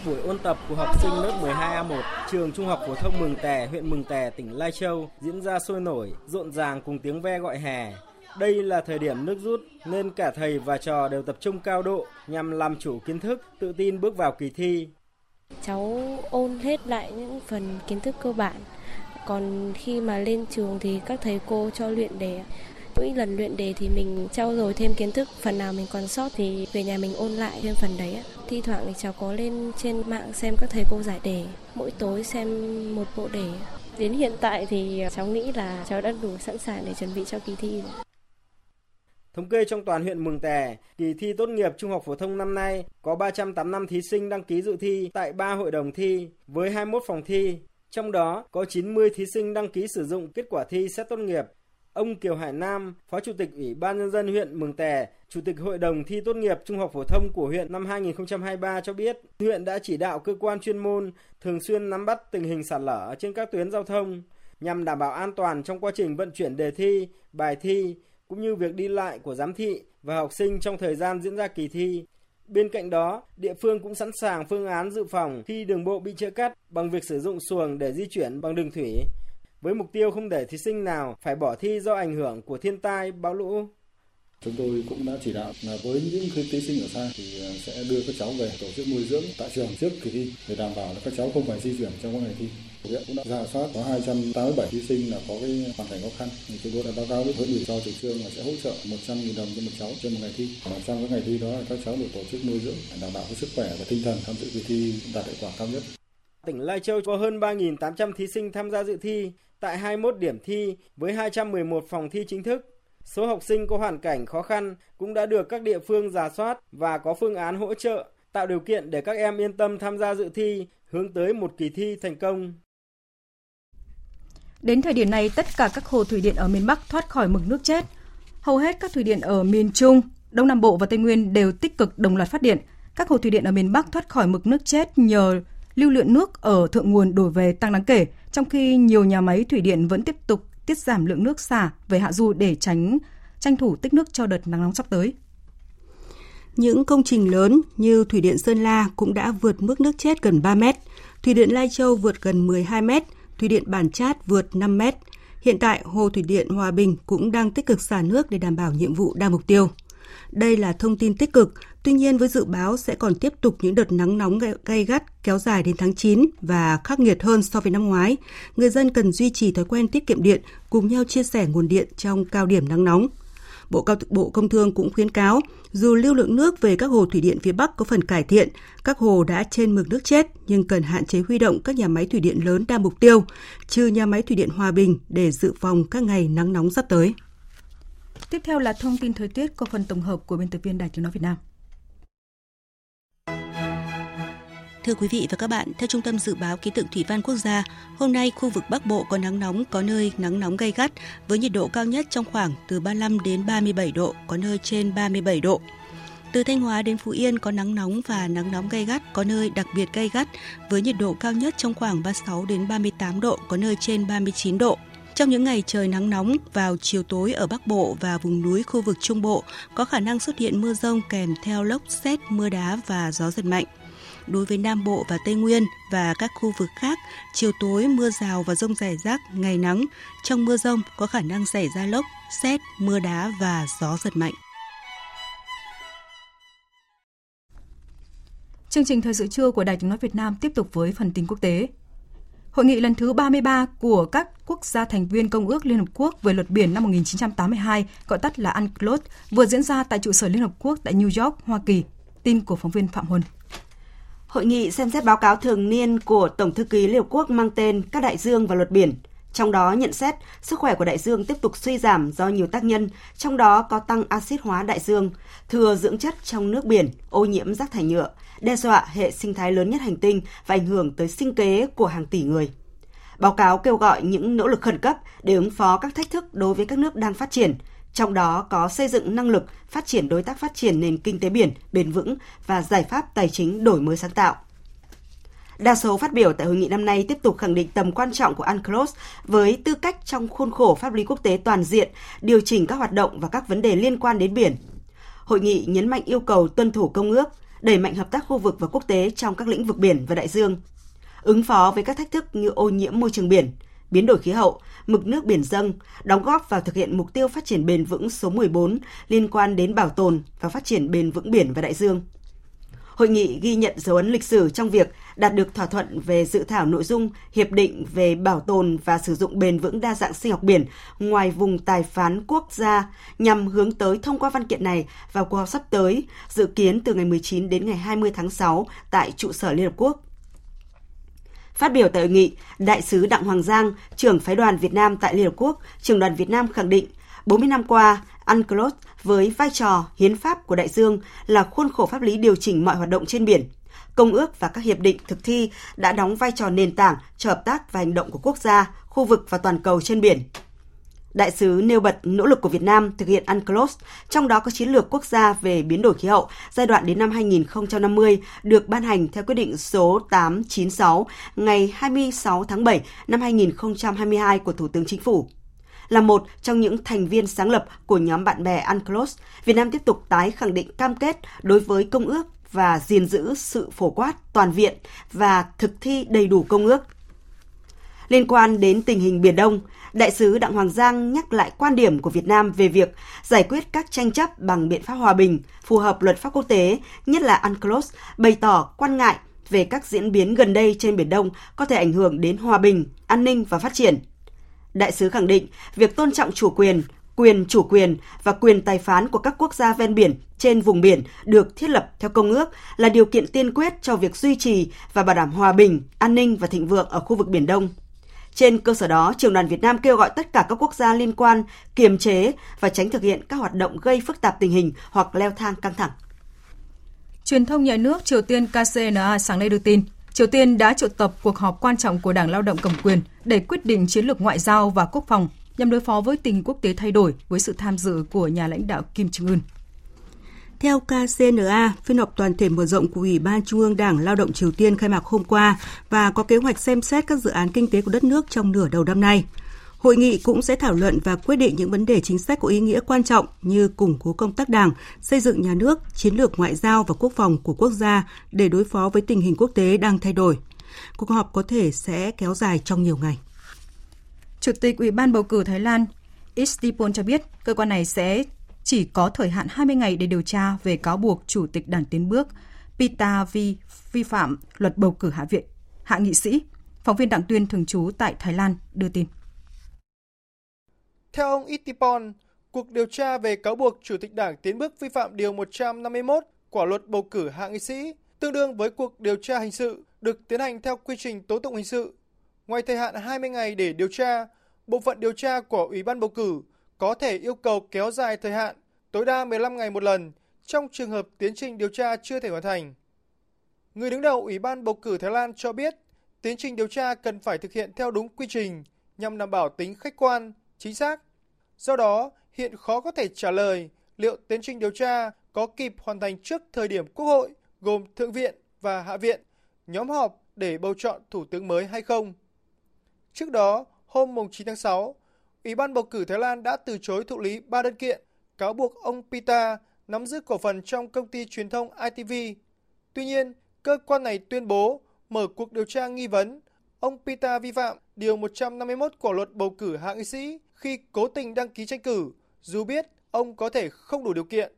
buổi ôn tập của học sinh lớp 12A1 trường Trung học phổ thông Mường Tè, huyện Mường Tè, tỉnh Lai Châu diễn ra sôi nổi, rộn ràng cùng tiếng ve gọi hè. Đây là thời điểm nước rút nên cả thầy và trò đều tập trung cao độ nhằm làm chủ kiến thức, tự tin bước vào kỳ thi. Cháu ôn hết lại những phần kiến thức cơ bản. Còn khi mà lên trường thì các thầy cô cho luyện đề mỗi lần luyện đề thì mình trau dồi thêm kiến thức phần nào mình còn sót thì về nhà mình ôn lại thêm phần đấy thi thoảng thì cháu có lên trên mạng xem các thầy cô giải đề mỗi tối xem một bộ đề đến hiện tại thì cháu nghĩ là cháu đã đủ sẵn sàng để chuẩn bị cho kỳ thi rồi. Thống kê trong toàn huyện Mường Tè, kỳ thi tốt nghiệp trung học phổ thông năm nay có 385 thí sinh đăng ký dự thi tại 3 hội đồng thi với 21 phòng thi. Trong đó có 90 thí sinh đăng ký sử dụng kết quả thi xét tốt nghiệp Ông Kiều Hải Nam, Phó Chủ tịch Ủy ban Nhân dân huyện Mường Tè, Chủ tịch Hội đồng thi tốt nghiệp trung học phổ thông của huyện năm 2023 cho biết, huyện đã chỉ đạo cơ quan chuyên môn thường xuyên nắm bắt tình hình sạt lở trên các tuyến giao thông nhằm đảm bảo an toàn trong quá trình vận chuyển đề thi, bài thi cũng như việc đi lại của giám thị và học sinh trong thời gian diễn ra kỳ thi. Bên cạnh đó, địa phương cũng sẵn sàng phương án dự phòng khi đường bộ bị chia cắt bằng việc sử dụng xuồng để di chuyển bằng đường thủy với mục tiêu không để thí sinh nào phải bỏ thi do ảnh hưởng của thiên tai, bão lũ. Chúng tôi cũng đã chỉ đạo là với những thí sinh ở xa thì ờ, sẽ đưa các cháu về tổ chức nuôi dưỡng tại trường trước kỳ thi để đảm bảo là các cháu không phải di chuyển trong các ngày thi. Huyện cũng đã giả soát có 287 thí sinh là có cái hoàn cảnh khó khăn. Thì chúng tôi đã báo cáo với huyện ủy cho chủ trương là sẽ hỗ trợ 100.000 đồng cho một cháu trên một ngày thi. Và trong các ngày thi đó các cháu được tổ chức nuôi dưỡng đảm bảo cái sức khỏe và tinh thần tham dự kỳ thi đạt hiệu quả cao nhất. Tỉnh Lai Châu có hơn 3.800 thí sinh tham gia dự thi, tại 21 điểm thi với 211 phòng thi chính thức. Số học sinh có hoàn cảnh khó khăn cũng đã được các địa phương giả soát và có phương án hỗ trợ, tạo điều kiện để các em yên tâm tham gia dự thi, hướng tới một kỳ thi thành công. Đến thời điểm này, tất cả các hồ thủy điện ở miền Bắc thoát khỏi mực nước chết. Hầu hết các thủy điện ở miền Trung, Đông Nam Bộ và Tây Nguyên đều tích cực đồng loạt phát điện. Các hồ thủy điện ở miền Bắc thoát khỏi mực nước chết nhờ lưu lượng nước ở thượng nguồn đổ về tăng đáng kể, trong khi nhiều nhà máy thủy điện vẫn tiếp tục tiết giảm lượng nước xả về hạ du để tránh tranh thủ tích nước cho đợt nắng nóng sắp tới. Những công trình lớn như Thủy điện Sơn La cũng đã vượt mức nước chết gần 3 mét, Thủy điện Lai Châu vượt gần 12 mét, Thủy điện Bản Chát vượt 5 mét. Hiện tại, Hồ Thủy điện Hòa Bình cũng đang tích cực xả nước để đảm bảo nhiệm vụ đa mục tiêu. Đây là thông tin tích cực, tuy nhiên với dự báo sẽ còn tiếp tục những đợt nắng nóng gay gắt kéo dài đến tháng 9 và khắc nghiệt hơn so với năm ngoái. Người dân cần duy trì thói quen tiết kiệm điện, cùng nhau chia sẻ nguồn điện trong cao điểm nắng nóng. Bộ Cao Bộ Công Thương cũng khuyến cáo, dù lưu lượng nước về các hồ thủy điện phía Bắc có phần cải thiện, các hồ đã trên mực nước chết nhưng cần hạn chế huy động các nhà máy thủy điện lớn đa mục tiêu, trừ nhà máy thủy điện Hòa Bình để dự phòng các ngày nắng nóng sắp tới. Tiếp theo là thông tin thời tiết có phần tổng hợp của biên tập viên Đài Tiếng nói Việt Nam. Thưa quý vị và các bạn, theo Trung tâm Dự báo Khí tượng Thủy văn Quốc gia, hôm nay khu vực Bắc Bộ có nắng nóng, có nơi nắng nóng gay gắt với nhiệt độ cao nhất trong khoảng từ 35 đến 37 độ, có nơi trên 37 độ. Từ Thanh Hóa đến Phú Yên có nắng nóng và nắng nóng gay gắt, có nơi đặc biệt gay gắt với nhiệt độ cao nhất trong khoảng 36 đến 38 độ, có nơi trên 39 độ. Trong những ngày trời nắng nóng, vào chiều tối ở Bắc Bộ và vùng núi khu vực Trung Bộ có khả năng xuất hiện mưa rông kèm theo lốc xét, mưa đá và gió giật mạnh. Đối với Nam Bộ và Tây Nguyên và các khu vực khác, chiều tối mưa rào và rông rải rác, ngày nắng. Trong mưa rông có khả năng xảy ra lốc, xét, mưa đá và gió giật mạnh. Chương trình thời sự trưa của Đài Tiếng nói Việt Nam tiếp tục với phần tin quốc tế. Hội nghị lần thứ 33 của các quốc gia thành viên Công ước Liên Hợp Quốc về luật biển năm 1982, gọi tắt là UNCLOS, vừa diễn ra tại trụ sở Liên Hợp Quốc tại New York, Hoa Kỳ. Tin của phóng viên Phạm Huân. Hội nghị xem xét báo cáo thường niên của Tổng thư ký Liên Hợp Quốc mang tên Các đại dương và luật biển. Trong đó nhận xét sức khỏe của đại dương tiếp tục suy giảm do nhiều tác nhân, trong đó có tăng axit hóa đại dương, thừa dưỡng chất trong nước biển, ô nhiễm rác thải nhựa, đe dọa hệ sinh thái lớn nhất hành tinh và ảnh hưởng tới sinh kế của hàng tỷ người. Báo cáo kêu gọi những nỗ lực khẩn cấp để ứng phó các thách thức đối với các nước đang phát triển, trong đó có xây dựng năng lực phát triển đối tác phát triển nền kinh tế biển bền vững và giải pháp tài chính đổi mới sáng tạo. Đa số phát biểu tại hội nghị năm nay tiếp tục khẳng định tầm quan trọng của UNCLOS với tư cách trong khuôn khổ pháp lý quốc tế toàn diện, điều chỉnh các hoạt động và các vấn đề liên quan đến biển. Hội nghị nhấn mạnh yêu cầu tuân thủ công ước, đẩy mạnh hợp tác khu vực và quốc tế trong các lĩnh vực biển và đại dương, ứng phó với các thách thức như ô nhiễm môi trường biển, biến đổi khí hậu, mực nước biển dâng, đóng góp vào thực hiện mục tiêu phát triển bền vững số 14 liên quan đến bảo tồn và phát triển bền vững biển và đại dương. Hội nghị ghi nhận dấu ấn lịch sử trong việc đạt được thỏa thuận về dự thảo nội dung hiệp định về bảo tồn và sử dụng bền vững đa dạng sinh học biển ngoài vùng tài phán quốc gia nhằm hướng tới thông qua văn kiện này vào cuộc họp sắp tới, dự kiến từ ngày 19 đến ngày 20 tháng 6 tại trụ sở Liên Hợp Quốc. Phát biểu tại hội nghị, Đại sứ Đặng Hoàng Giang, trưởng phái đoàn Việt Nam tại Liên Hợp Quốc, trưởng đoàn Việt Nam khẳng định 40 năm qua, UNCLOS với vai trò hiến pháp của đại dương là khuôn khổ pháp lý điều chỉnh mọi hoạt động trên biển. Công ước và các hiệp định thực thi đã đóng vai trò nền tảng cho hợp tác và hành động của quốc gia, khu vực và toàn cầu trên biển. Đại sứ nêu bật nỗ lực của Việt Nam thực hiện UNCLOS, trong đó có chiến lược quốc gia về biến đổi khí hậu giai đoạn đến năm 2050 được ban hành theo quyết định số 896 ngày 26 tháng 7 năm 2022 của Thủ tướng Chính phủ. Là một trong những thành viên sáng lập của nhóm bạn bè UNCLOS, Việt Nam tiếp tục tái khẳng định cam kết đối với công ước và gìn giữ sự phổ quát toàn viện và thực thi đầy đủ công ước. Liên quan đến tình hình Biển Đông, Đại sứ Đặng Hoàng Giang nhắc lại quan điểm của Việt Nam về việc giải quyết các tranh chấp bằng biện pháp hòa bình, phù hợp luật pháp quốc tế, nhất là UNCLOS, bày tỏ quan ngại về các diễn biến gần đây trên Biển Đông có thể ảnh hưởng đến hòa bình, an ninh và phát triển. Đại sứ khẳng định việc tôn trọng chủ quyền, quyền chủ quyền và quyền tài phán của các quốc gia ven biển trên vùng biển được thiết lập theo công ước là điều kiện tiên quyết cho việc duy trì và bảo đảm hòa bình, an ninh và thịnh vượng ở khu vực Biển Đông. Trên cơ sở đó, Trường đoàn Việt Nam kêu gọi tất cả các quốc gia liên quan kiềm chế và tránh thực hiện các hoạt động gây phức tạp tình hình hoặc leo thang căng thẳng. Truyền thông nhà nước Triều Tiên KCNA sáng nay đưa tin, Triều Tiên đã triệu tập cuộc họp quan trọng của Đảng Lao động cầm quyền để quyết định chiến lược ngoại giao và quốc phòng nhằm đối phó với tình hình quốc tế thay đổi với sự tham dự của nhà lãnh đạo Kim Jong Un. Theo KCNA, phiên họp toàn thể mở rộng của Ủy ban Trung ương Đảng Lao động Triều Tiên khai mạc hôm qua và có kế hoạch xem xét các dự án kinh tế của đất nước trong nửa đầu năm nay. Hội nghị cũng sẽ thảo luận và quyết định những vấn đề chính sách có ý nghĩa quan trọng như củng cố công tác đảng, xây dựng nhà nước, chiến lược ngoại giao và quốc phòng của quốc gia để đối phó với tình hình quốc tế đang thay đổi. Cuộc họp có thể sẽ kéo dài trong nhiều ngày. Chủ tịch Ủy ban bầu cử Thái Lan Istipon cho biết cơ quan này sẽ chỉ có thời hạn 20 ngày để điều tra về cáo buộc Chủ tịch Đảng Tiến bước Pita Vi vi phạm luật bầu cử Hạ viện, Hạ nghị sĩ. Phóng viên Đặng Tuyên thường trú tại Thái Lan đưa tin. Theo ông Itipon, cuộc điều tra về cáo buộc Chủ tịch Đảng Tiến bước vi phạm Điều 151 của luật bầu cử hạ nghị sĩ, tương đương với cuộc điều tra hình sự được tiến hành theo quy trình tố tụng hình sự. Ngoài thời hạn 20 ngày để điều tra, bộ phận điều tra của Ủy ban bầu cử có thể yêu cầu kéo dài thời hạn tối đa 15 ngày một lần trong trường hợp tiến trình điều tra chưa thể hoàn thành. Người đứng đầu Ủy ban bầu cử Thái Lan cho biết tiến trình điều tra cần phải thực hiện theo đúng quy trình nhằm đảm bảo tính khách quan, chính xác. Do đó, hiện khó có thể trả lời liệu tiến trình điều tra có kịp hoàn thành trước thời điểm Quốc hội gồm Thượng viện và Hạ viện nhóm họp để bầu chọn thủ tướng mới hay không. Trước đó, hôm 9 tháng 6, Ủy ban bầu cử Thái Lan đã từ chối thụ lý ba đơn kiện cáo buộc ông Pita nắm giữ cổ phần trong công ty truyền thông ITV. Tuy nhiên, cơ quan này tuyên bố mở cuộc điều tra nghi vấn ông Pita vi phạm Điều 151 của luật bầu cử hạ nghị sĩ khi cố tình đăng ký tranh cử, dù biết ông có thể không đủ điều kiện.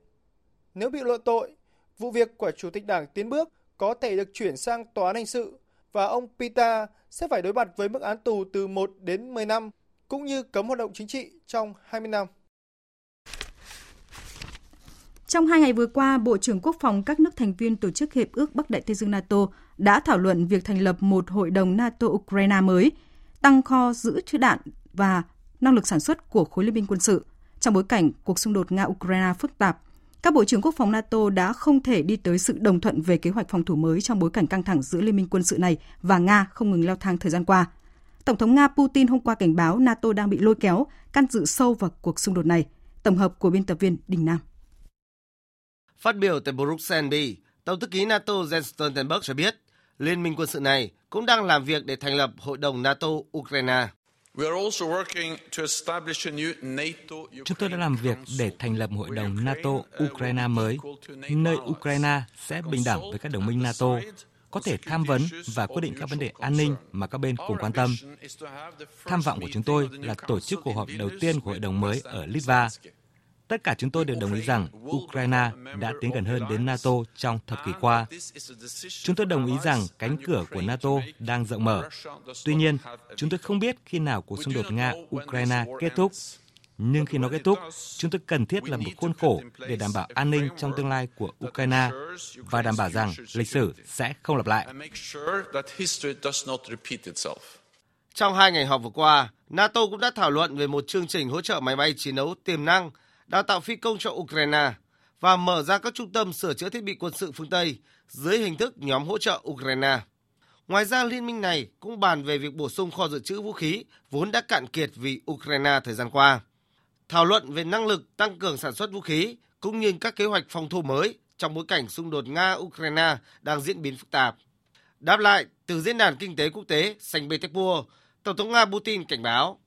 Nếu bị luận tội, vụ việc của Chủ tịch Đảng Tiến Bước có thể được chuyển sang tòa án hình sự và ông Pita sẽ phải đối mặt với mức án tù từ 1 đến 10 năm, cũng như cấm hoạt động chính trị trong 20 năm. Trong hai ngày vừa qua, Bộ trưởng Quốc phòng các nước thành viên Tổ chức Hiệp ước Bắc Đại Tây Dương NATO đã thảo luận việc thành lập một hội đồng NATO-Ukraine mới, tăng kho giữ chữ đạn và năng lực sản xuất của khối liên minh quân sự. Trong bối cảnh cuộc xung đột Nga-Ukraine phức tạp, các bộ trưởng quốc phòng NATO đã không thể đi tới sự đồng thuận về kế hoạch phòng thủ mới trong bối cảnh căng thẳng giữa liên minh quân sự này và Nga không ngừng leo thang thời gian qua. Tổng thống Nga Putin hôm qua cảnh báo NATO đang bị lôi kéo, can dự sâu vào cuộc xung đột này. Tổng hợp của biên tập viên Đình Nam. Phát biểu tại Bruxelles, Bỉ, Tổng thư ký NATO Jens Stoltenberg cho biết, Liên minh quân sự này cũng đang làm việc để thành lập Hội đồng NATO-Ukraine. Chúng tôi đã làm việc để thành lập Hội đồng NATO-Ukraine mới, nơi Ukraine sẽ bình đẳng với các đồng minh NATO, có thể tham vấn và quyết định các vấn đề an ninh mà các bên cùng quan tâm. Tham vọng của chúng tôi là tổ chức cuộc họp đầu tiên của Hội đồng mới ở Litva Tất cả chúng tôi đều đồng ý rằng Ukraine đã tiến gần hơn đến NATO trong thập kỷ qua. Chúng tôi đồng ý rằng cánh cửa của NATO đang rộng mở. Tuy nhiên, chúng tôi không biết khi nào cuộc xung đột Nga-Ukraine kết thúc. Nhưng khi nó kết thúc, chúng tôi cần thiết là một khuôn khổ để đảm bảo an ninh trong tương lai của Ukraine và đảm bảo rằng lịch sử sẽ không lặp lại. Trong hai ngày họp vừa qua, NATO cũng đã thảo luận về một chương trình hỗ trợ máy bay chiến đấu tiềm năng đào tạo phi công cho Ukraine và mở ra các trung tâm sửa chữa thiết bị quân sự phương Tây dưới hình thức nhóm hỗ trợ Ukraine. Ngoài ra, liên minh này cũng bàn về việc bổ sung kho dự trữ vũ khí vốn đã cạn kiệt vì Ukraine thời gian qua. Thảo luận về năng lực tăng cường sản xuất vũ khí cũng như các kế hoạch phòng thủ mới trong bối cảnh xung đột Nga-Ukraine đang diễn biến phức tạp. Đáp lại, từ Diễn đàn Kinh tế Quốc tế Sanh Petersburg, Tổng thống Nga Putin cảnh báo.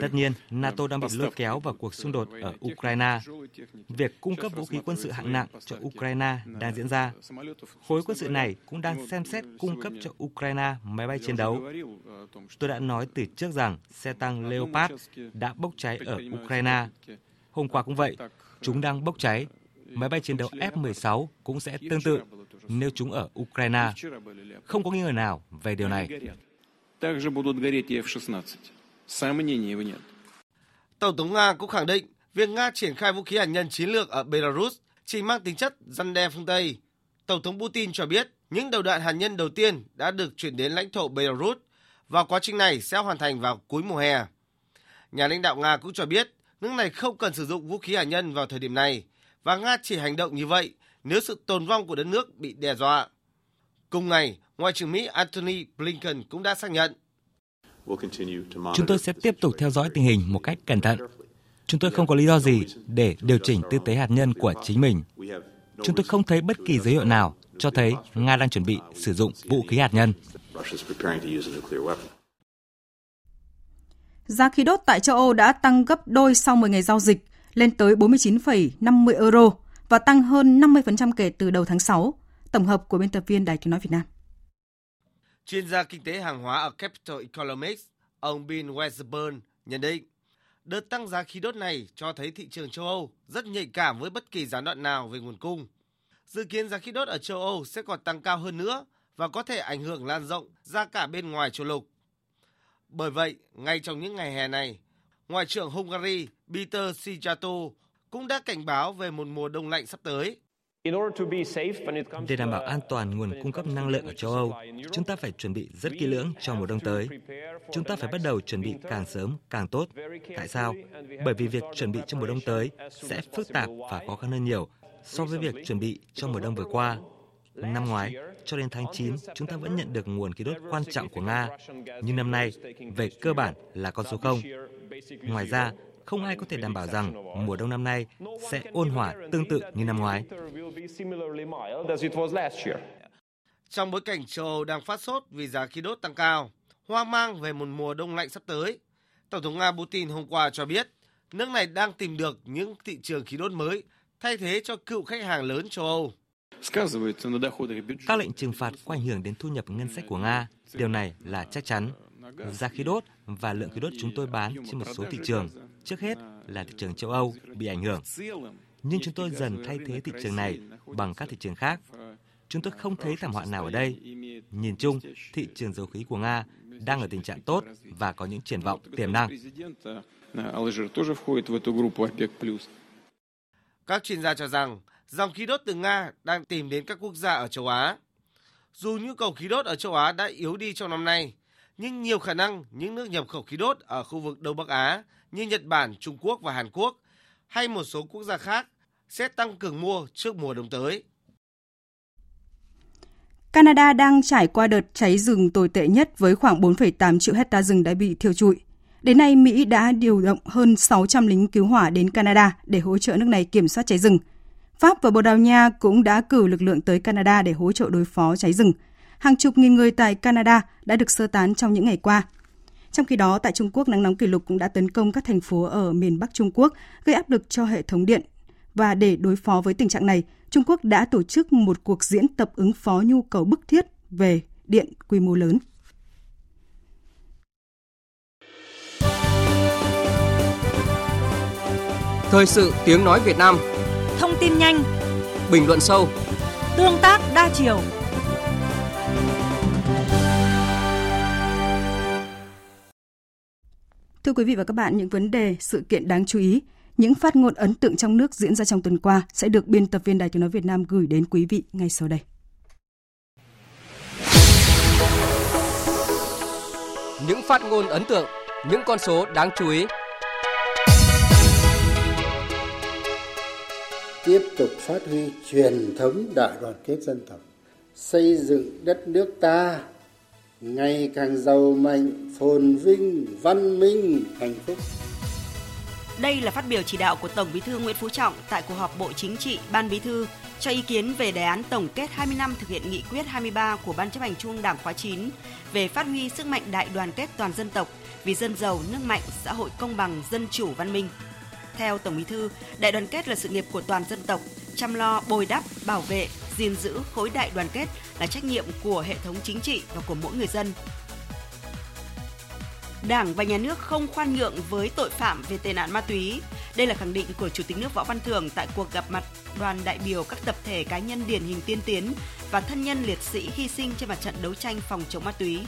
Tất nhiên, NATO đang bị lôi kéo vào cuộc xung đột ở Ukraine. Việc cung cấp vũ khí quân sự hạng nặng cho Ukraine đang diễn ra. Khối quân sự này cũng đang xem xét cung cấp cho Ukraine máy bay chiến đấu. Tôi đã nói từ trước rằng xe tăng Leopard đã bốc cháy ở Ukraine. Hôm qua cũng vậy, chúng đang bốc cháy. Máy bay chiến đấu F-16 cũng sẽ tương tự nếu chúng ở Ukraine. Không có nghi ngờ nào về điều này. Tổng thống Nga cũng khẳng định việc Nga triển khai vũ khí hạt nhân chiến lược ở Belarus chỉ mang tính chất răn đe phương Tây. Tổng thống Putin cho biết những đầu đạn hạt nhân đầu tiên đã được chuyển đến lãnh thổ Belarus và quá trình này sẽ hoàn thành vào cuối mùa hè. Nhà lãnh đạo Nga cũng cho biết nước này không cần sử dụng vũ khí hạt nhân vào thời điểm này và Nga chỉ hành động như vậy nếu sự tồn vong của đất nước bị đe dọa. Cùng ngày, Ngoại trưởng Mỹ Antony Blinken cũng đã xác nhận Chúng tôi sẽ tiếp tục theo dõi tình hình một cách cẩn thận. Chúng tôi không có lý do gì để điều chỉnh tư tế hạt nhân của chính mình. Chúng tôi không thấy bất kỳ dấu hiệu nào cho thấy Nga đang chuẩn bị sử dụng vũ khí hạt nhân. Giá khí đốt tại châu Âu đã tăng gấp đôi sau 10 ngày giao dịch, lên tới 49,50 euro và tăng hơn 50% kể từ đầu tháng 6. Tổng hợp của biên tập viên Đài tiếng nói Việt Nam. Chuyên gia kinh tế hàng hóa ở Capital Economics, ông Bill Westburn nhận định, đợt tăng giá khí đốt này cho thấy thị trường châu Âu rất nhạy cảm với bất kỳ gián đoạn nào về nguồn cung. Dự kiến giá khí đốt ở châu Âu sẽ còn tăng cao hơn nữa và có thể ảnh hưởng lan rộng ra cả bên ngoài châu lục. Bởi vậy, ngay trong những ngày hè này, Ngoại trưởng Hungary Peter Sijato cũng đã cảnh báo về một mùa đông lạnh sắp tới. Để đảm bảo an toàn nguồn cung cấp năng lượng ở châu Âu, chúng ta phải chuẩn bị rất kỹ lưỡng cho mùa đông tới. Chúng ta phải bắt đầu chuẩn bị càng sớm càng tốt. Tại sao? Bởi vì việc chuẩn bị cho mùa đông tới sẽ phức tạp và khó khăn hơn nhiều so với việc chuẩn bị cho mùa đông vừa qua. Năm ngoái, cho đến tháng 9, chúng ta vẫn nhận được nguồn khí đốt quan trọng của Nga, nhưng năm nay, về cơ bản là con số 0. Ngoài ra, không ai có thể đảm bảo rằng mùa đông năm nay sẽ ôn hòa tương tự như năm ngoái. Trong bối cảnh châu Âu đang phát sốt vì giá khí đốt tăng cao, hoang mang về một mùa đông lạnh sắp tới, Tổng thống Nga Putin hôm qua cho biết nước này đang tìm được những thị trường khí đốt mới thay thế cho cựu khách hàng lớn châu Âu. Các lệnh trừng phạt có ảnh hưởng đến thu nhập ngân sách của Nga. Điều này là chắc chắn. Giá khí đốt và lượng khí đốt chúng tôi bán trên một số thị trường, trước hết là thị trường châu Âu, bị ảnh hưởng. Nhưng chúng tôi dần thay thế thị trường này bằng các thị trường khác. Chúng tôi không thấy thảm họa nào ở đây. Nhìn chung, thị trường dầu khí của Nga đang ở tình trạng tốt và có những triển vọng tiềm năng. Các chuyên gia cho rằng dòng khí đốt từ Nga đang tìm đến các quốc gia ở châu Á. Dù nhu cầu khí đốt ở châu Á đã yếu đi trong năm nay, nhưng nhiều khả năng những nước nhập khẩu khí đốt ở khu vực Đông Bắc Á như Nhật Bản, Trung Quốc và Hàn Quốc hay một số quốc gia khác sẽ tăng cường mua trước mùa đông tới. Canada đang trải qua đợt cháy rừng tồi tệ nhất với khoảng 4,8 triệu hecta rừng đã bị thiêu trụi. Đến nay, Mỹ đã điều động hơn 600 lính cứu hỏa đến Canada để hỗ trợ nước này kiểm soát cháy rừng. Pháp và Bồ Đào Nha cũng đã cử lực lượng tới Canada để hỗ trợ đối phó cháy rừng. Hàng chục nghìn người tại Canada đã được sơ tán trong những ngày qua. Trong khi đó, tại Trung Quốc, nắng nóng kỷ lục cũng đã tấn công các thành phố ở miền Bắc Trung Quốc, gây áp lực cho hệ thống điện. Và để đối phó với tình trạng này, Trung Quốc đã tổ chức một cuộc diễn tập ứng phó nhu cầu bức thiết về điện quy mô lớn. Thời sự tiếng nói Việt Nam Thông tin nhanh Bình luận sâu Tương tác đa chiều Thưa quý vị và các bạn, những vấn đề, sự kiện đáng chú ý, những phát ngôn ấn tượng trong nước diễn ra trong tuần qua sẽ được biên tập viên Đài Tiếng Nói Việt Nam gửi đến quý vị ngay sau đây. Những phát ngôn ấn tượng, những con số đáng chú ý. Tiếp tục phát huy truyền thống đại đoàn kết dân tộc, xây dựng đất nước ta ngày càng giàu mạnh, phồn vinh, văn minh, hạnh phúc. Đây là phát biểu chỉ đạo của Tổng Bí thư Nguyễn Phú Trọng tại cuộc họp Bộ Chính trị Ban Bí thư cho ý kiến về đề án tổng kết 20 năm thực hiện nghị quyết 23 của Ban chấp hành Trung Đảng khóa 9 về phát huy sức mạnh đại đoàn kết toàn dân tộc vì dân giàu, nước mạnh, xã hội công bằng, dân chủ, văn minh. Theo Tổng Bí thư, đại đoàn kết là sự nghiệp của toàn dân tộc, chăm lo, bồi đắp, bảo vệ, gìn giữ khối đại đoàn kết là trách nhiệm của hệ thống chính trị và của mỗi người dân. Đảng và nhà nước không khoan nhượng với tội phạm về tệ nạn ma túy. Đây là khẳng định của Chủ tịch nước Võ Văn Thưởng tại cuộc gặp mặt đoàn đại biểu các tập thể cá nhân điển hình tiên tiến và thân nhân liệt sĩ hy sinh trên mặt trận đấu tranh phòng chống ma túy.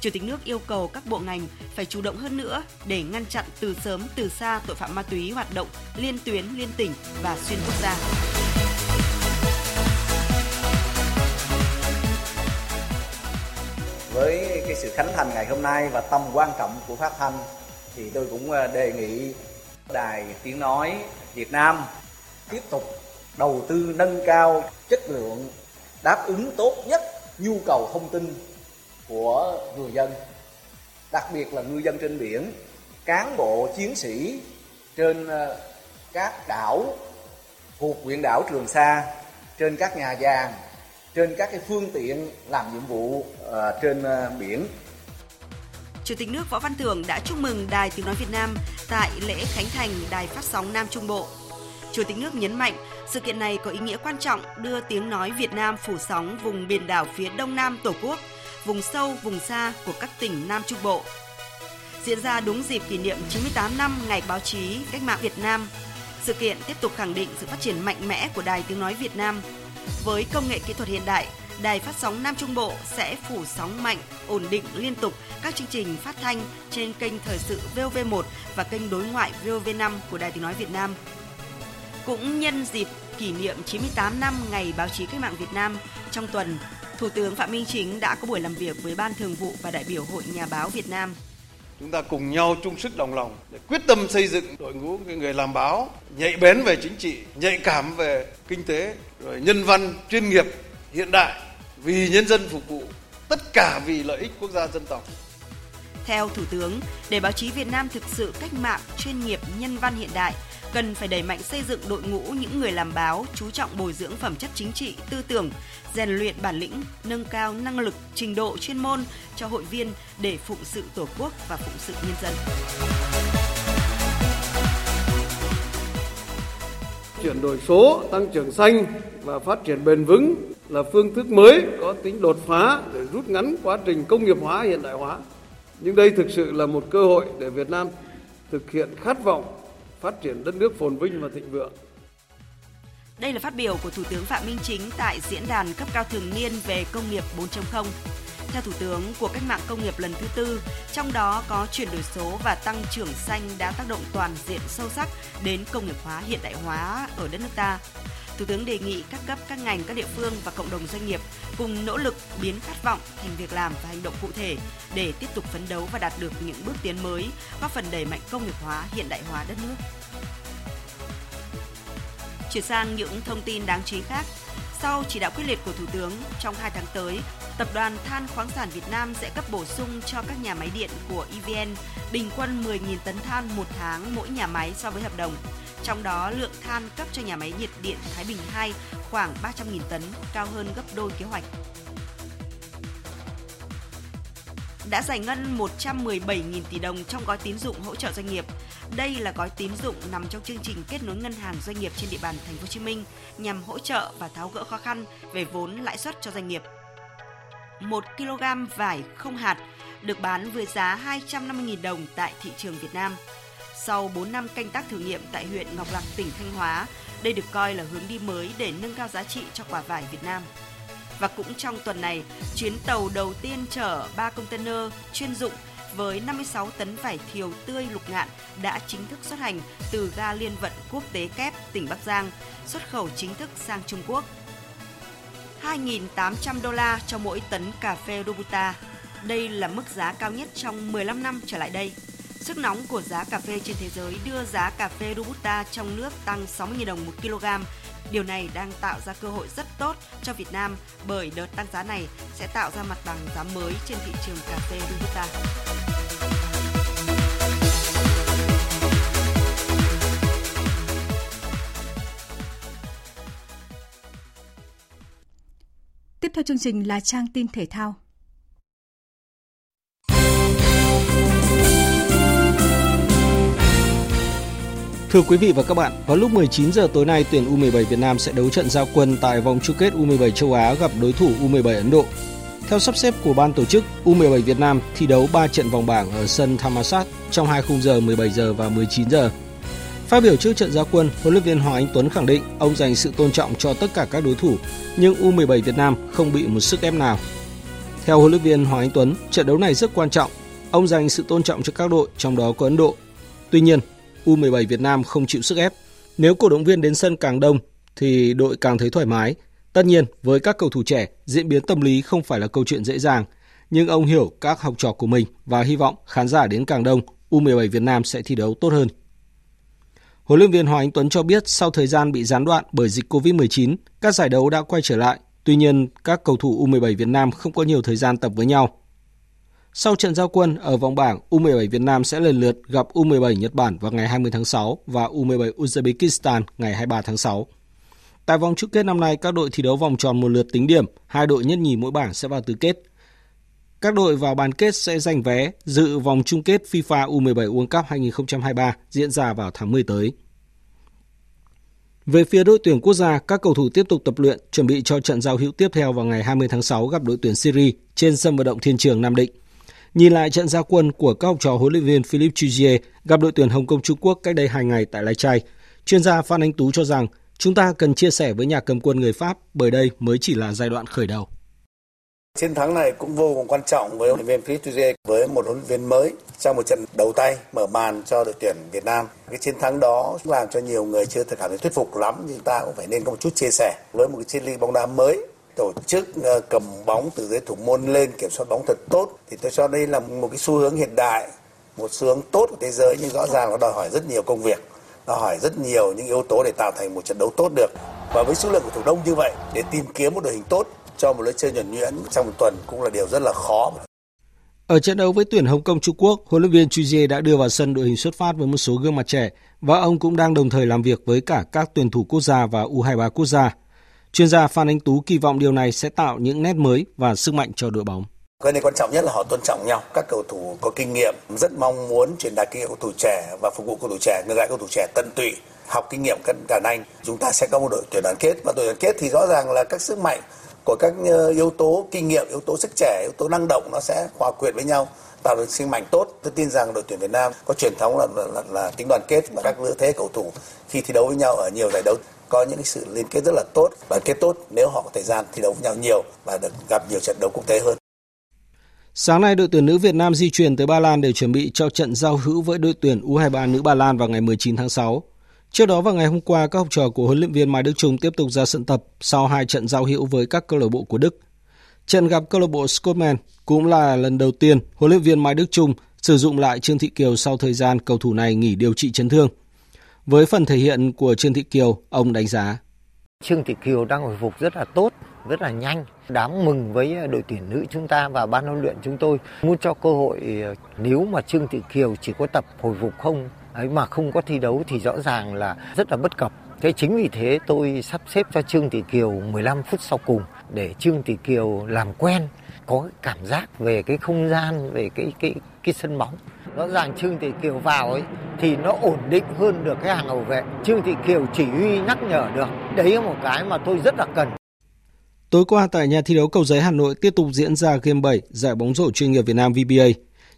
Chủ tịch nước yêu cầu các bộ ngành phải chủ động hơn nữa để ngăn chặn từ sớm từ xa tội phạm ma túy hoạt động liên tuyến, liên tỉnh và xuyên quốc gia. Với cái sự khánh thành ngày hôm nay và tầm quan trọng của phát thanh thì tôi cũng ờ, đề nghị Đài Tiếng Nói Việt Nam tiếp tục đầu tư nâng cao chất lượng, đáp ứng tốt nhất nhu cầu thông tin của người dân, đặc biệt là ngư dân trên biển, cán bộ chiến sĩ trên ờ, các đảo thuộc huyện đảo Trường Sa, trên các nhà giàn trên các cái phương tiện làm nhiệm vụ uh, trên uh, biển. Chủ tịch nước Võ Văn Thưởng đã chúc mừng Đài Tiếng Nói Việt Nam tại lễ khánh thành Đài Phát sóng Nam Trung Bộ. Chủ tịch nước nhấn mạnh sự kiện này có ý nghĩa quan trọng đưa tiếng nói Việt Nam phủ sóng vùng biển đảo phía đông nam Tổ quốc, vùng sâu, vùng xa của các tỉnh Nam Trung Bộ. Diễn ra đúng dịp kỷ niệm 98 năm Ngày Báo chí Cách mạng Việt Nam, sự kiện tiếp tục khẳng định sự phát triển mạnh mẽ của Đài Tiếng Nói Việt Nam với công nghệ kỹ thuật hiện đại, Đài Phát sóng Nam Trung Bộ sẽ phủ sóng mạnh, ổn định liên tục các chương trình phát thanh trên kênh thời sự VOV1 và kênh đối ngoại VOV5 của Đài Tiếng nói Việt Nam. Cũng nhân dịp kỷ niệm 98 năm Ngày Báo chí Cách mạng Việt Nam, trong tuần, Thủ tướng Phạm Minh Chính đã có buổi làm việc với Ban Thường vụ và đại biểu Hội Nhà báo Việt Nam. Chúng ta cùng nhau chung sức đồng lòng để quyết tâm xây dựng đội ngũ người làm báo nhạy bén về chính trị, nhạy cảm về kinh tế, rồi nhân văn, chuyên nghiệp hiện đại, vì nhân dân phục vụ, tất cả vì lợi ích quốc gia dân tộc. Theo Thủ tướng, để báo chí Việt Nam thực sự cách mạng, chuyên nghiệp, nhân văn hiện đại, cần phải đẩy mạnh xây dựng đội ngũ những người làm báo, chú trọng bồi dưỡng phẩm chất chính trị, tư tưởng, rèn luyện bản lĩnh, nâng cao năng lực, trình độ chuyên môn cho hội viên để phụng sự Tổ quốc và phụng sự nhân dân. Chuyển đổi số, tăng trưởng xanh và phát triển bền vững là phương thức mới có tính đột phá để rút ngắn quá trình công nghiệp hóa hiện đại hóa. Nhưng đây thực sự là một cơ hội để Việt Nam thực hiện khát vọng phát triển đất nước phồn vinh và thịnh vượng. Đây là phát biểu của Thủ tướng Phạm Minh Chính tại diễn đàn cấp cao thường niên về công nghiệp 4.0. Theo Thủ tướng, cuộc cách mạng công nghiệp lần thứ tư, trong đó có chuyển đổi số và tăng trưởng xanh đã tác động toàn diện sâu sắc đến công nghiệp hóa hiện đại hóa ở đất nước ta. Thủ tướng đề nghị các cấp, các ngành, các địa phương và cộng đồng doanh nghiệp cùng nỗ lực biến khát vọng thành việc làm và hành động cụ thể để tiếp tục phấn đấu và đạt được những bước tiến mới, góp phần đẩy mạnh công nghiệp hóa, hiện đại hóa đất nước. Chuyển sang những thông tin đáng chú ý khác. Sau chỉ đạo quyết liệt của Thủ tướng, trong 2 tháng tới, Tập đoàn Than khoáng sản Việt Nam sẽ cấp bổ sung cho các nhà máy điện của EVN bình quân 10.000 tấn than một tháng mỗi nhà máy so với hợp đồng. Trong đó, lượng than cấp cho nhà máy nhiệt điện Thái Bình 2 khoảng 300.000 tấn, cao hơn gấp đôi kế hoạch. Đã giải ngân 117.000 tỷ đồng trong gói tín dụng hỗ trợ doanh nghiệp. Đây là gói tín dụng nằm trong chương trình kết nối ngân hàng doanh nghiệp trên địa bàn thành phố Hồ Chí Minh nhằm hỗ trợ và tháo gỡ khó khăn về vốn lãi suất cho doanh nghiệp. 1 kg vải không hạt được bán với giá 250.000 đồng tại thị trường Việt Nam. Sau 4 năm canh tác thử nghiệm tại huyện Ngọc Lặc, tỉnh Thanh Hóa, đây được coi là hướng đi mới để nâng cao giá trị cho quả vải Việt Nam. Và cũng trong tuần này, chuyến tàu đầu tiên chở 3 container chuyên dụng với 56 tấn vải thiều tươi lục ngạn đã chính thức xuất hành từ ga liên vận quốc tế kép tỉnh Bắc Giang, xuất khẩu chính thức sang Trung Quốc. 2.800 đô la cho mỗi tấn cà phê Robusta. Đây là mức giá cao nhất trong 15 năm trở lại đây. Sức nóng của giá cà phê trên thế giới đưa giá cà phê Robusta trong nước tăng 60.000 đồng một kg. Điều này đang tạo ra cơ hội rất tốt cho Việt Nam bởi đợt tăng giá này sẽ tạo ra mặt bằng giá mới trên thị trường cà phê Robusta. Tiếp theo chương trình là trang tin thể thao. Thưa quý vị và các bạn, vào lúc 19 giờ tối nay, tuyển U17 Việt Nam sẽ đấu trận giao quân tại vòng chung kết U17 châu Á gặp đối thủ U17 Ấn Độ. Theo sắp xếp của ban tổ chức, U17 Việt Nam thi đấu 3 trận vòng bảng ở sân Thammasat trong hai khung giờ 17 giờ và 19 giờ. Phát biểu trước trận giao quân, huấn luyện viên Hoàng Anh Tuấn khẳng định ông dành sự tôn trọng cho tất cả các đối thủ, nhưng U17 Việt Nam không bị một sức ép nào. Theo huấn luyện viên Hoàng Anh Tuấn, trận đấu này rất quan trọng. Ông dành sự tôn trọng cho các đội, trong đó có Ấn Độ. Tuy nhiên, U17 Việt Nam không chịu sức ép. Nếu cổ động viên đến sân càng đông thì đội càng thấy thoải mái. Tất nhiên, với các cầu thủ trẻ, diễn biến tâm lý không phải là câu chuyện dễ dàng. Nhưng ông hiểu các học trò của mình và hy vọng khán giả đến càng đông, U17 Việt Nam sẽ thi đấu tốt hơn. Huấn luyện viên Hoàng Anh Tuấn cho biết sau thời gian bị gián đoạn bởi dịch Covid-19, các giải đấu đã quay trở lại. Tuy nhiên, các cầu thủ U17 Việt Nam không có nhiều thời gian tập với nhau. Sau trận giao quân ở vòng bảng, U17 Việt Nam sẽ lần lượt gặp U17 Nhật Bản vào ngày 20 tháng 6 và U17 Uzbekistan ngày 23 tháng 6. Tại vòng chung kết năm nay, các đội thi đấu vòng tròn một lượt tính điểm, hai đội nhất nhì mỗi bảng sẽ vào tứ kết. Các đội vào bán kết sẽ giành vé dự vòng chung kết FIFA U17 World Cup 2023 diễn ra vào tháng 10 tới. Về phía đội tuyển quốc gia, các cầu thủ tiếp tục tập luyện chuẩn bị cho trận giao hữu tiếp theo vào ngày 20 tháng 6 gặp đội tuyển Syria trên sân vận động Thiên Trường Nam Định. Nhìn lại trận gia quân của các học trò huấn luyện viên Philippe Chuzier gặp đội tuyển Hồng Kông Trung Quốc cách đây 2 ngày tại Lai Chai, chuyên gia Phan Anh Tú cho rằng chúng ta cần chia sẻ với nhà cầm quân người Pháp bởi đây mới chỉ là giai đoạn khởi đầu. Chiến thắng này cũng vô cùng quan trọng với huấn luyện viên Philippe Chuzier với một huấn luyện viên mới trong một trận đầu tay mở màn cho đội tuyển Việt Nam. Cái chiến thắng đó làm cho nhiều người chưa thể cảm thấy thuyết phục lắm nhưng ta cũng phải nên có một chút chia sẻ với một cái chiến lược bóng đá mới tổ chức ờ, cầm bóng từ dưới thủ môn lên kiểm soát bóng thật tốt thì tôi cho đây là một cái xu hướng hiện đại một xu hướng tốt của thế giới nhưng rõ ràng nó đòi hỏi rất nhiều công việc đòi hỏi rất nhiều những yếu tố để tạo thành một trận đấu tốt được và với số lượng của thủ đông như vậy để tìm kiếm một đội hình tốt cho một lối chơi nhuần nhuyễn trong một tuần cũng là điều rất là khó. Ở trận đấu với tuyển Hồng Kông Trung Quốc, huấn luyện viên Chujier đã đưa vào sân đội hình xuất phát với một số gương mặt trẻ và ông cũng đang đồng thời làm việc với cả các tuyển thủ quốc gia và U23 quốc gia. Chuyên gia Phan Anh Tú kỳ vọng điều này sẽ tạo những nét mới và sức mạnh cho đội bóng. Cái này quan trọng nhất là họ tôn trọng nhau. Các cầu thủ có kinh nghiệm rất mong muốn truyền đạt kinh nghiệm cầu thủ trẻ và phục vụ cầu thủ trẻ, ngược lại cầu thủ trẻ tận tụy học kinh nghiệm cân đàn anh chúng ta sẽ có một đội tuyển đoàn kết và đội đoàn kết thì rõ ràng là các sức mạnh của các ờ, yếu tố kinh nghiệm yếu tố sức trẻ yếu tố năng động nó sẽ hòa quyện với nhau tạo được sinh mạnh tốt tôi tin rằng đội tuyển Việt Nam có truyền thống là là, là, là tính đoàn kết và các lứa thế cầu thủ khi thi đấu với nhau ở nhiều giải đấu có những sự liên kết rất là tốt và kết tốt nếu họ có thời gian thi đấu với nhau nhiều và được gặp nhiều trận đấu quốc tế hơn Sáng nay, đội tuyển nữ Việt Nam di chuyển tới Ba Lan để chuẩn bị cho trận giao hữu với đội tuyển U23 nữ Ba Lan vào ngày 19 tháng 6. Trước đó vào ngày hôm qua, các học trò của huấn luyện viên Mai Đức Chung tiếp tục ra sân tập sau hai trận giao hữu với các câu lạc bộ của Đức. Trận gặp câu lạc bộ Scotland cũng là lần đầu tiên huấn luyện viên Mai Đức Chung sử dụng lại Trương Thị Kiều sau thời gian cầu thủ này nghỉ điều trị chấn thương. Với phần thể hiện của Trương Thị Kiều, ông đánh giá. Trương Thị Kiều đang hồi phục rất là tốt, rất là nhanh. Đáng mừng với đội tuyển nữ chúng ta và ban huấn luyện chúng tôi muốn cho cơ hội nếu mà Trương Thị Kiều chỉ có tập hồi phục không ấy mà không có thi đấu thì rõ ràng là rất là bất cập. Thế chính vì thế tôi sắp xếp cho Trương Thị Kiều 15 phút sau cùng để Trương Thị Kiều làm quen, có cảm giác về cái không gian, về cái cái cái sân bóng. Rõ ràng Trương Thị Kiều vào ấy thì nó ổn định hơn được cái hàng hậu vệ. Trương Thị Kiều chỉ huy nhắc nhở được. Đấy là một cái mà tôi rất là cần. Tối qua tại nhà thi đấu Cầu Giấy Hà Nội tiếp tục diễn ra Game 7 giải bóng rổ chuyên nghiệp Việt Nam VBA.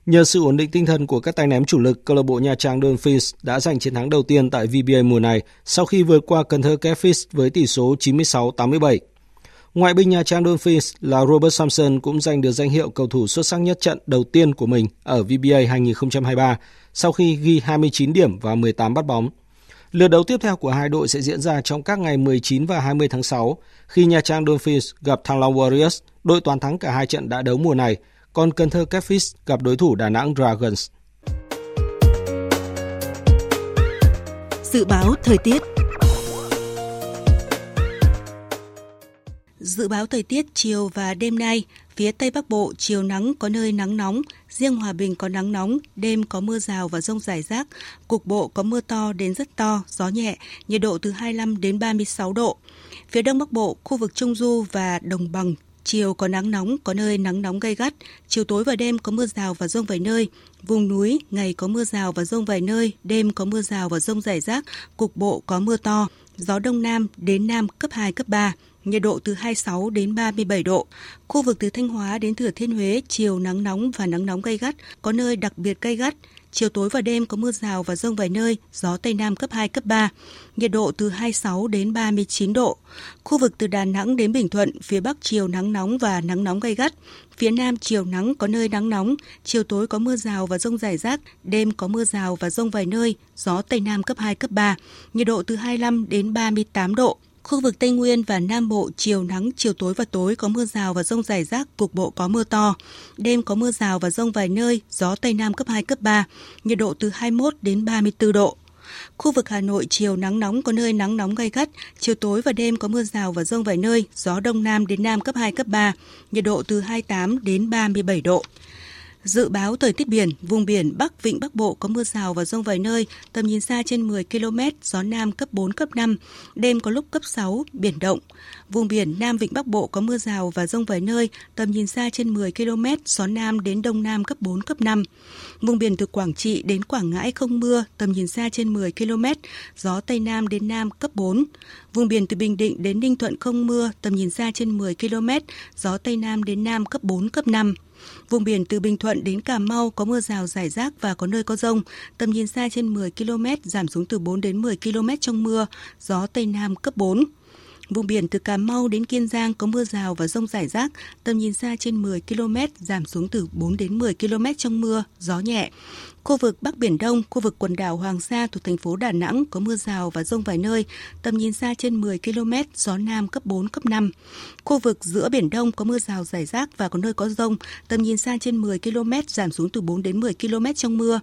Nhờ sự ổn định tinh thần của các tay ném chủ lực, câu lạc bộ Nha Trang Dolphins đã giành chiến thắng đầu tiên tại VBA mùa này sau khi vượt qua Cần Thơ Catfish với tỷ số 96-87. Ngoại binh Nha Trang Dolphins là Robert Samson cũng giành được danh hiệu cầu thủ xuất sắc nhất trận đầu tiên của mình ở VBA 2023 sau khi ghi 29 điểm và 18 bắt bóng. Lượt đấu tiếp theo của hai đội sẽ diễn ra trong các ngày 19 và 20 tháng 6 khi Nha Trang Dolphins gặp Thăng Long Warriors, đội toàn thắng cả hai trận đã đấu mùa này – còn Cần Thơ Catfish gặp đối thủ Đà Nẵng Dragons. Dự báo thời tiết Dự báo thời tiết chiều và đêm nay, phía Tây Bắc Bộ chiều nắng có nơi nắng nóng, riêng Hòa Bình có nắng nóng, đêm có mưa rào và rông rải rác, cục bộ có mưa to đến rất to, gió nhẹ, nhiệt độ từ 25 đến 36 độ. Phía Đông Bắc Bộ, khu vực Trung Du và Đồng bằng Chiều có nắng nóng, có nơi nắng nóng gay gắt. Chiều tối và đêm có mưa rào và rông vài nơi. Vùng núi, ngày có mưa rào và rông vài nơi. Đêm có mưa rào và rông rải rác. Cục bộ có mưa to. Gió đông nam đến nam cấp 2, cấp 3 nhiệt độ từ 26 đến 37 độ. Khu vực từ Thanh Hóa đến Thừa Thiên Huế, chiều nắng nóng và nắng nóng gay gắt, có nơi đặc biệt gay gắt. Chiều tối và đêm có mưa rào và rông vài nơi, gió Tây Nam cấp 2, cấp 3. Nhiệt độ từ 26 đến 39 độ. Khu vực từ Đà Nẵng đến Bình Thuận, phía Bắc chiều nắng nóng và nắng nóng gay gắt. Phía Nam chiều nắng có nơi nắng nóng, chiều tối có mưa rào và rông rải rác, đêm có mưa rào và rông vài nơi, gió Tây Nam cấp 2, cấp 3. Nhiệt độ từ 25 đến 38 độ. Khu vực Tây Nguyên và Nam Bộ chiều nắng, chiều tối và tối có mưa rào và rông rải rác, cục bộ có mưa to. Đêm có mưa rào và rông vài nơi, gió Tây Nam cấp 2, cấp 3, nhiệt độ từ 21 đến 34 độ. Khu vực Hà Nội chiều nắng nóng có nơi nắng nóng gay gắt, chiều tối và đêm có mưa rào và rông vài nơi, gió Đông Nam đến Nam cấp 2, cấp 3, nhiệt độ từ 28 đến 37 độ. Dự báo thời tiết biển, vùng biển Bắc Vịnh Bắc Bộ có mưa rào và rông vài nơi, tầm nhìn xa trên 10 km, gió Nam cấp 4, cấp 5, đêm có lúc cấp 6, biển động. Vùng biển Nam Vịnh Bắc Bộ có mưa rào và rông vài nơi, tầm nhìn xa trên 10 km, gió Nam đến Đông Nam cấp 4, cấp 5. Vùng biển từ Quảng Trị đến Quảng Ngãi không mưa, tầm nhìn xa trên 10 km, gió Tây Nam đến Nam cấp 4. Vùng biển từ Bình Định đến Ninh Thuận không mưa, tầm nhìn xa trên 10 km, gió Tây Nam đến Nam cấp 4, cấp 5. Vùng biển từ Bình Thuận đến Cà Mau có mưa rào rải rác và có nơi có rông. Tầm nhìn xa trên 10 km, giảm xuống từ 4 đến 10 km trong mưa, gió Tây Nam cấp 4. Vùng biển từ Cà Mau đến Kiên Giang có mưa rào và rông rải rác, tầm nhìn xa trên 10 km, giảm xuống từ 4 đến 10 km trong mưa, gió nhẹ. Khu vực Bắc Biển Đông, khu vực quần đảo Hoàng Sa thuộc thành phố Đà Nẵng có mưa rào và rông vài nơi, tầm nhìn xa trên 10 km, gió Nam cấp 4, cấp 5. Khu vực giữa Biển Đông có mưa rào rải rác và có nơi có rông, tầm nhìn xa trên 10 km, giảm xuống từ 4 đến 10 km trong mưa.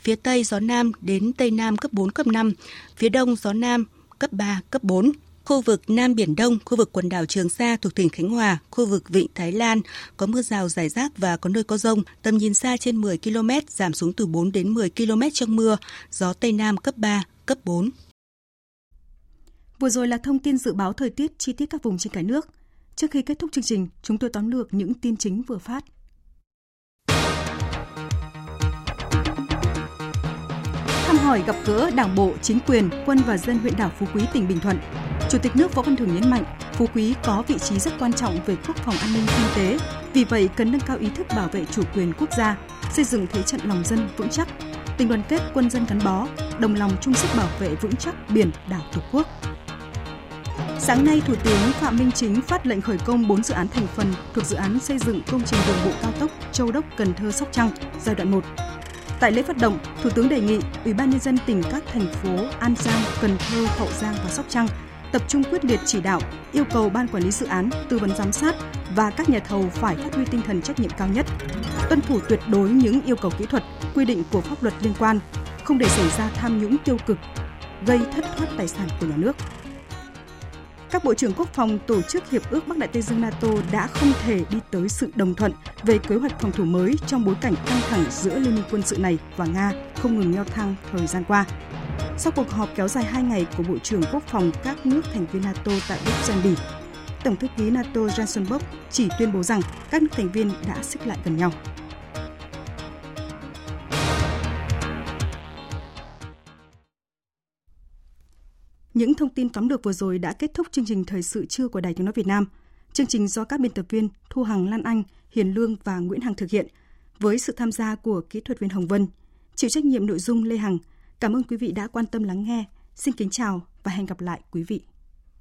Phía Tây gió Nam đến Tây Nam cấp 4, cấp 5. Phía Đông gió Nam cấp 3, cấp 4. Khu vực Nam Biển Đông, khu vực quần đảo Trường Sa thuộc tỉnh Khánh Hòa, khu vực Vịnh Thái Lan có mưa rào rải rác và có nơi có rông, tầm nhìn xa trên 10 km, giảm xuống từ 4 đến 10 km trong mưa, gió Tây Nam cấp 3, cấp 4. Vừa rồi là thông tin dự báo thời tiết chi tiết các vùng trên cả nước. Trước khi kết thúc chương trình, chúng tôi tóm lược những tin chính vừa phát. Thăm hỏi gặp gỡ Đảng bộ, chính quyền, quân và dân huyện đảo Phú Quý, tỉnh Bình Thuận. Chủ tịch nước Võ Văn Thưởng nhấn mạnh, Phú Quý có vị trí rất quan trọng về quốc phòng an ninh kinh tế, vì vậy cần nâng cao ý thức bảo vệ chủ quyền quốc gia, xây dựng thế trận lòng dân vững chắc, tình đoàn kết quân dân gắn bó, đồng lòng chung sức bảo vệ vững chắc biển đảo Tổ quốc. Sáng nay, Thủ tướng Phạm Minh Chính phát lệnh khởi công 4 dự án thành phần thuộc dự án xây dựng công trình đường bộ cao tốc Châu Đốc Cần Thơ Sóc Trăng giai đoạn 1. Tại lễ phát động, Thủ tướng đề nghị Ủy ban nhân dân tỉnh các thành phố An Giang, Cần Thơ, Hậu Giang và Sóc Trăng tập trung quyết liệt chỉ đạo, yêu cầu ban quản lý dự án, tư vấn giám sát và các nhà thầu phải phát huy tinh thần trách nhiệm cao nhất, tuân thủ tuyệt đối những yêu cầu kỹ thuật, quy định của pháp luật liên quan, không để xảy ra tham nhũng tiêu cực, gây thất thoát tài sản của nhà nước. Các bộ trưởng quốc phòng tổ chức Hiệp ước Bắc Đại Tây Dương NATO đã không thể đi tới sự đồng thuận về kế hoạch phòng thủ mới trong bối cảnh căng thẳng giữa liên minh quân sự này và Nga không ngừng leo thang thời gian qua. Sau cuộc họp kéo dài 2 ngày của Bộ trưởng Quốc phòng các nước thành viên NATO tại Bruxelles, Tổng thư ký NATO Jens Stoltenberg chỉ tuyên bố rằng các nước thành viên đã xích lại gần nhau. Những thông tin tóm được vừa rồi đã kết thúc chương trình thời sự trưa của Đài Tiếng nói Việt Nam. Chương trình do các biên tập viên Thu Hằng Lan Anh, Hiền Lương và Nguyễn Hằng thực hiện với sự tham gia của kỹ thuật viên Hồng Vân, chịu trách nhiệm nội dung Lê Hằng. Cảm ơn quý vị đã quan tâm lắng nghe. Xin kính chào và hẹn gặp lại quý vị.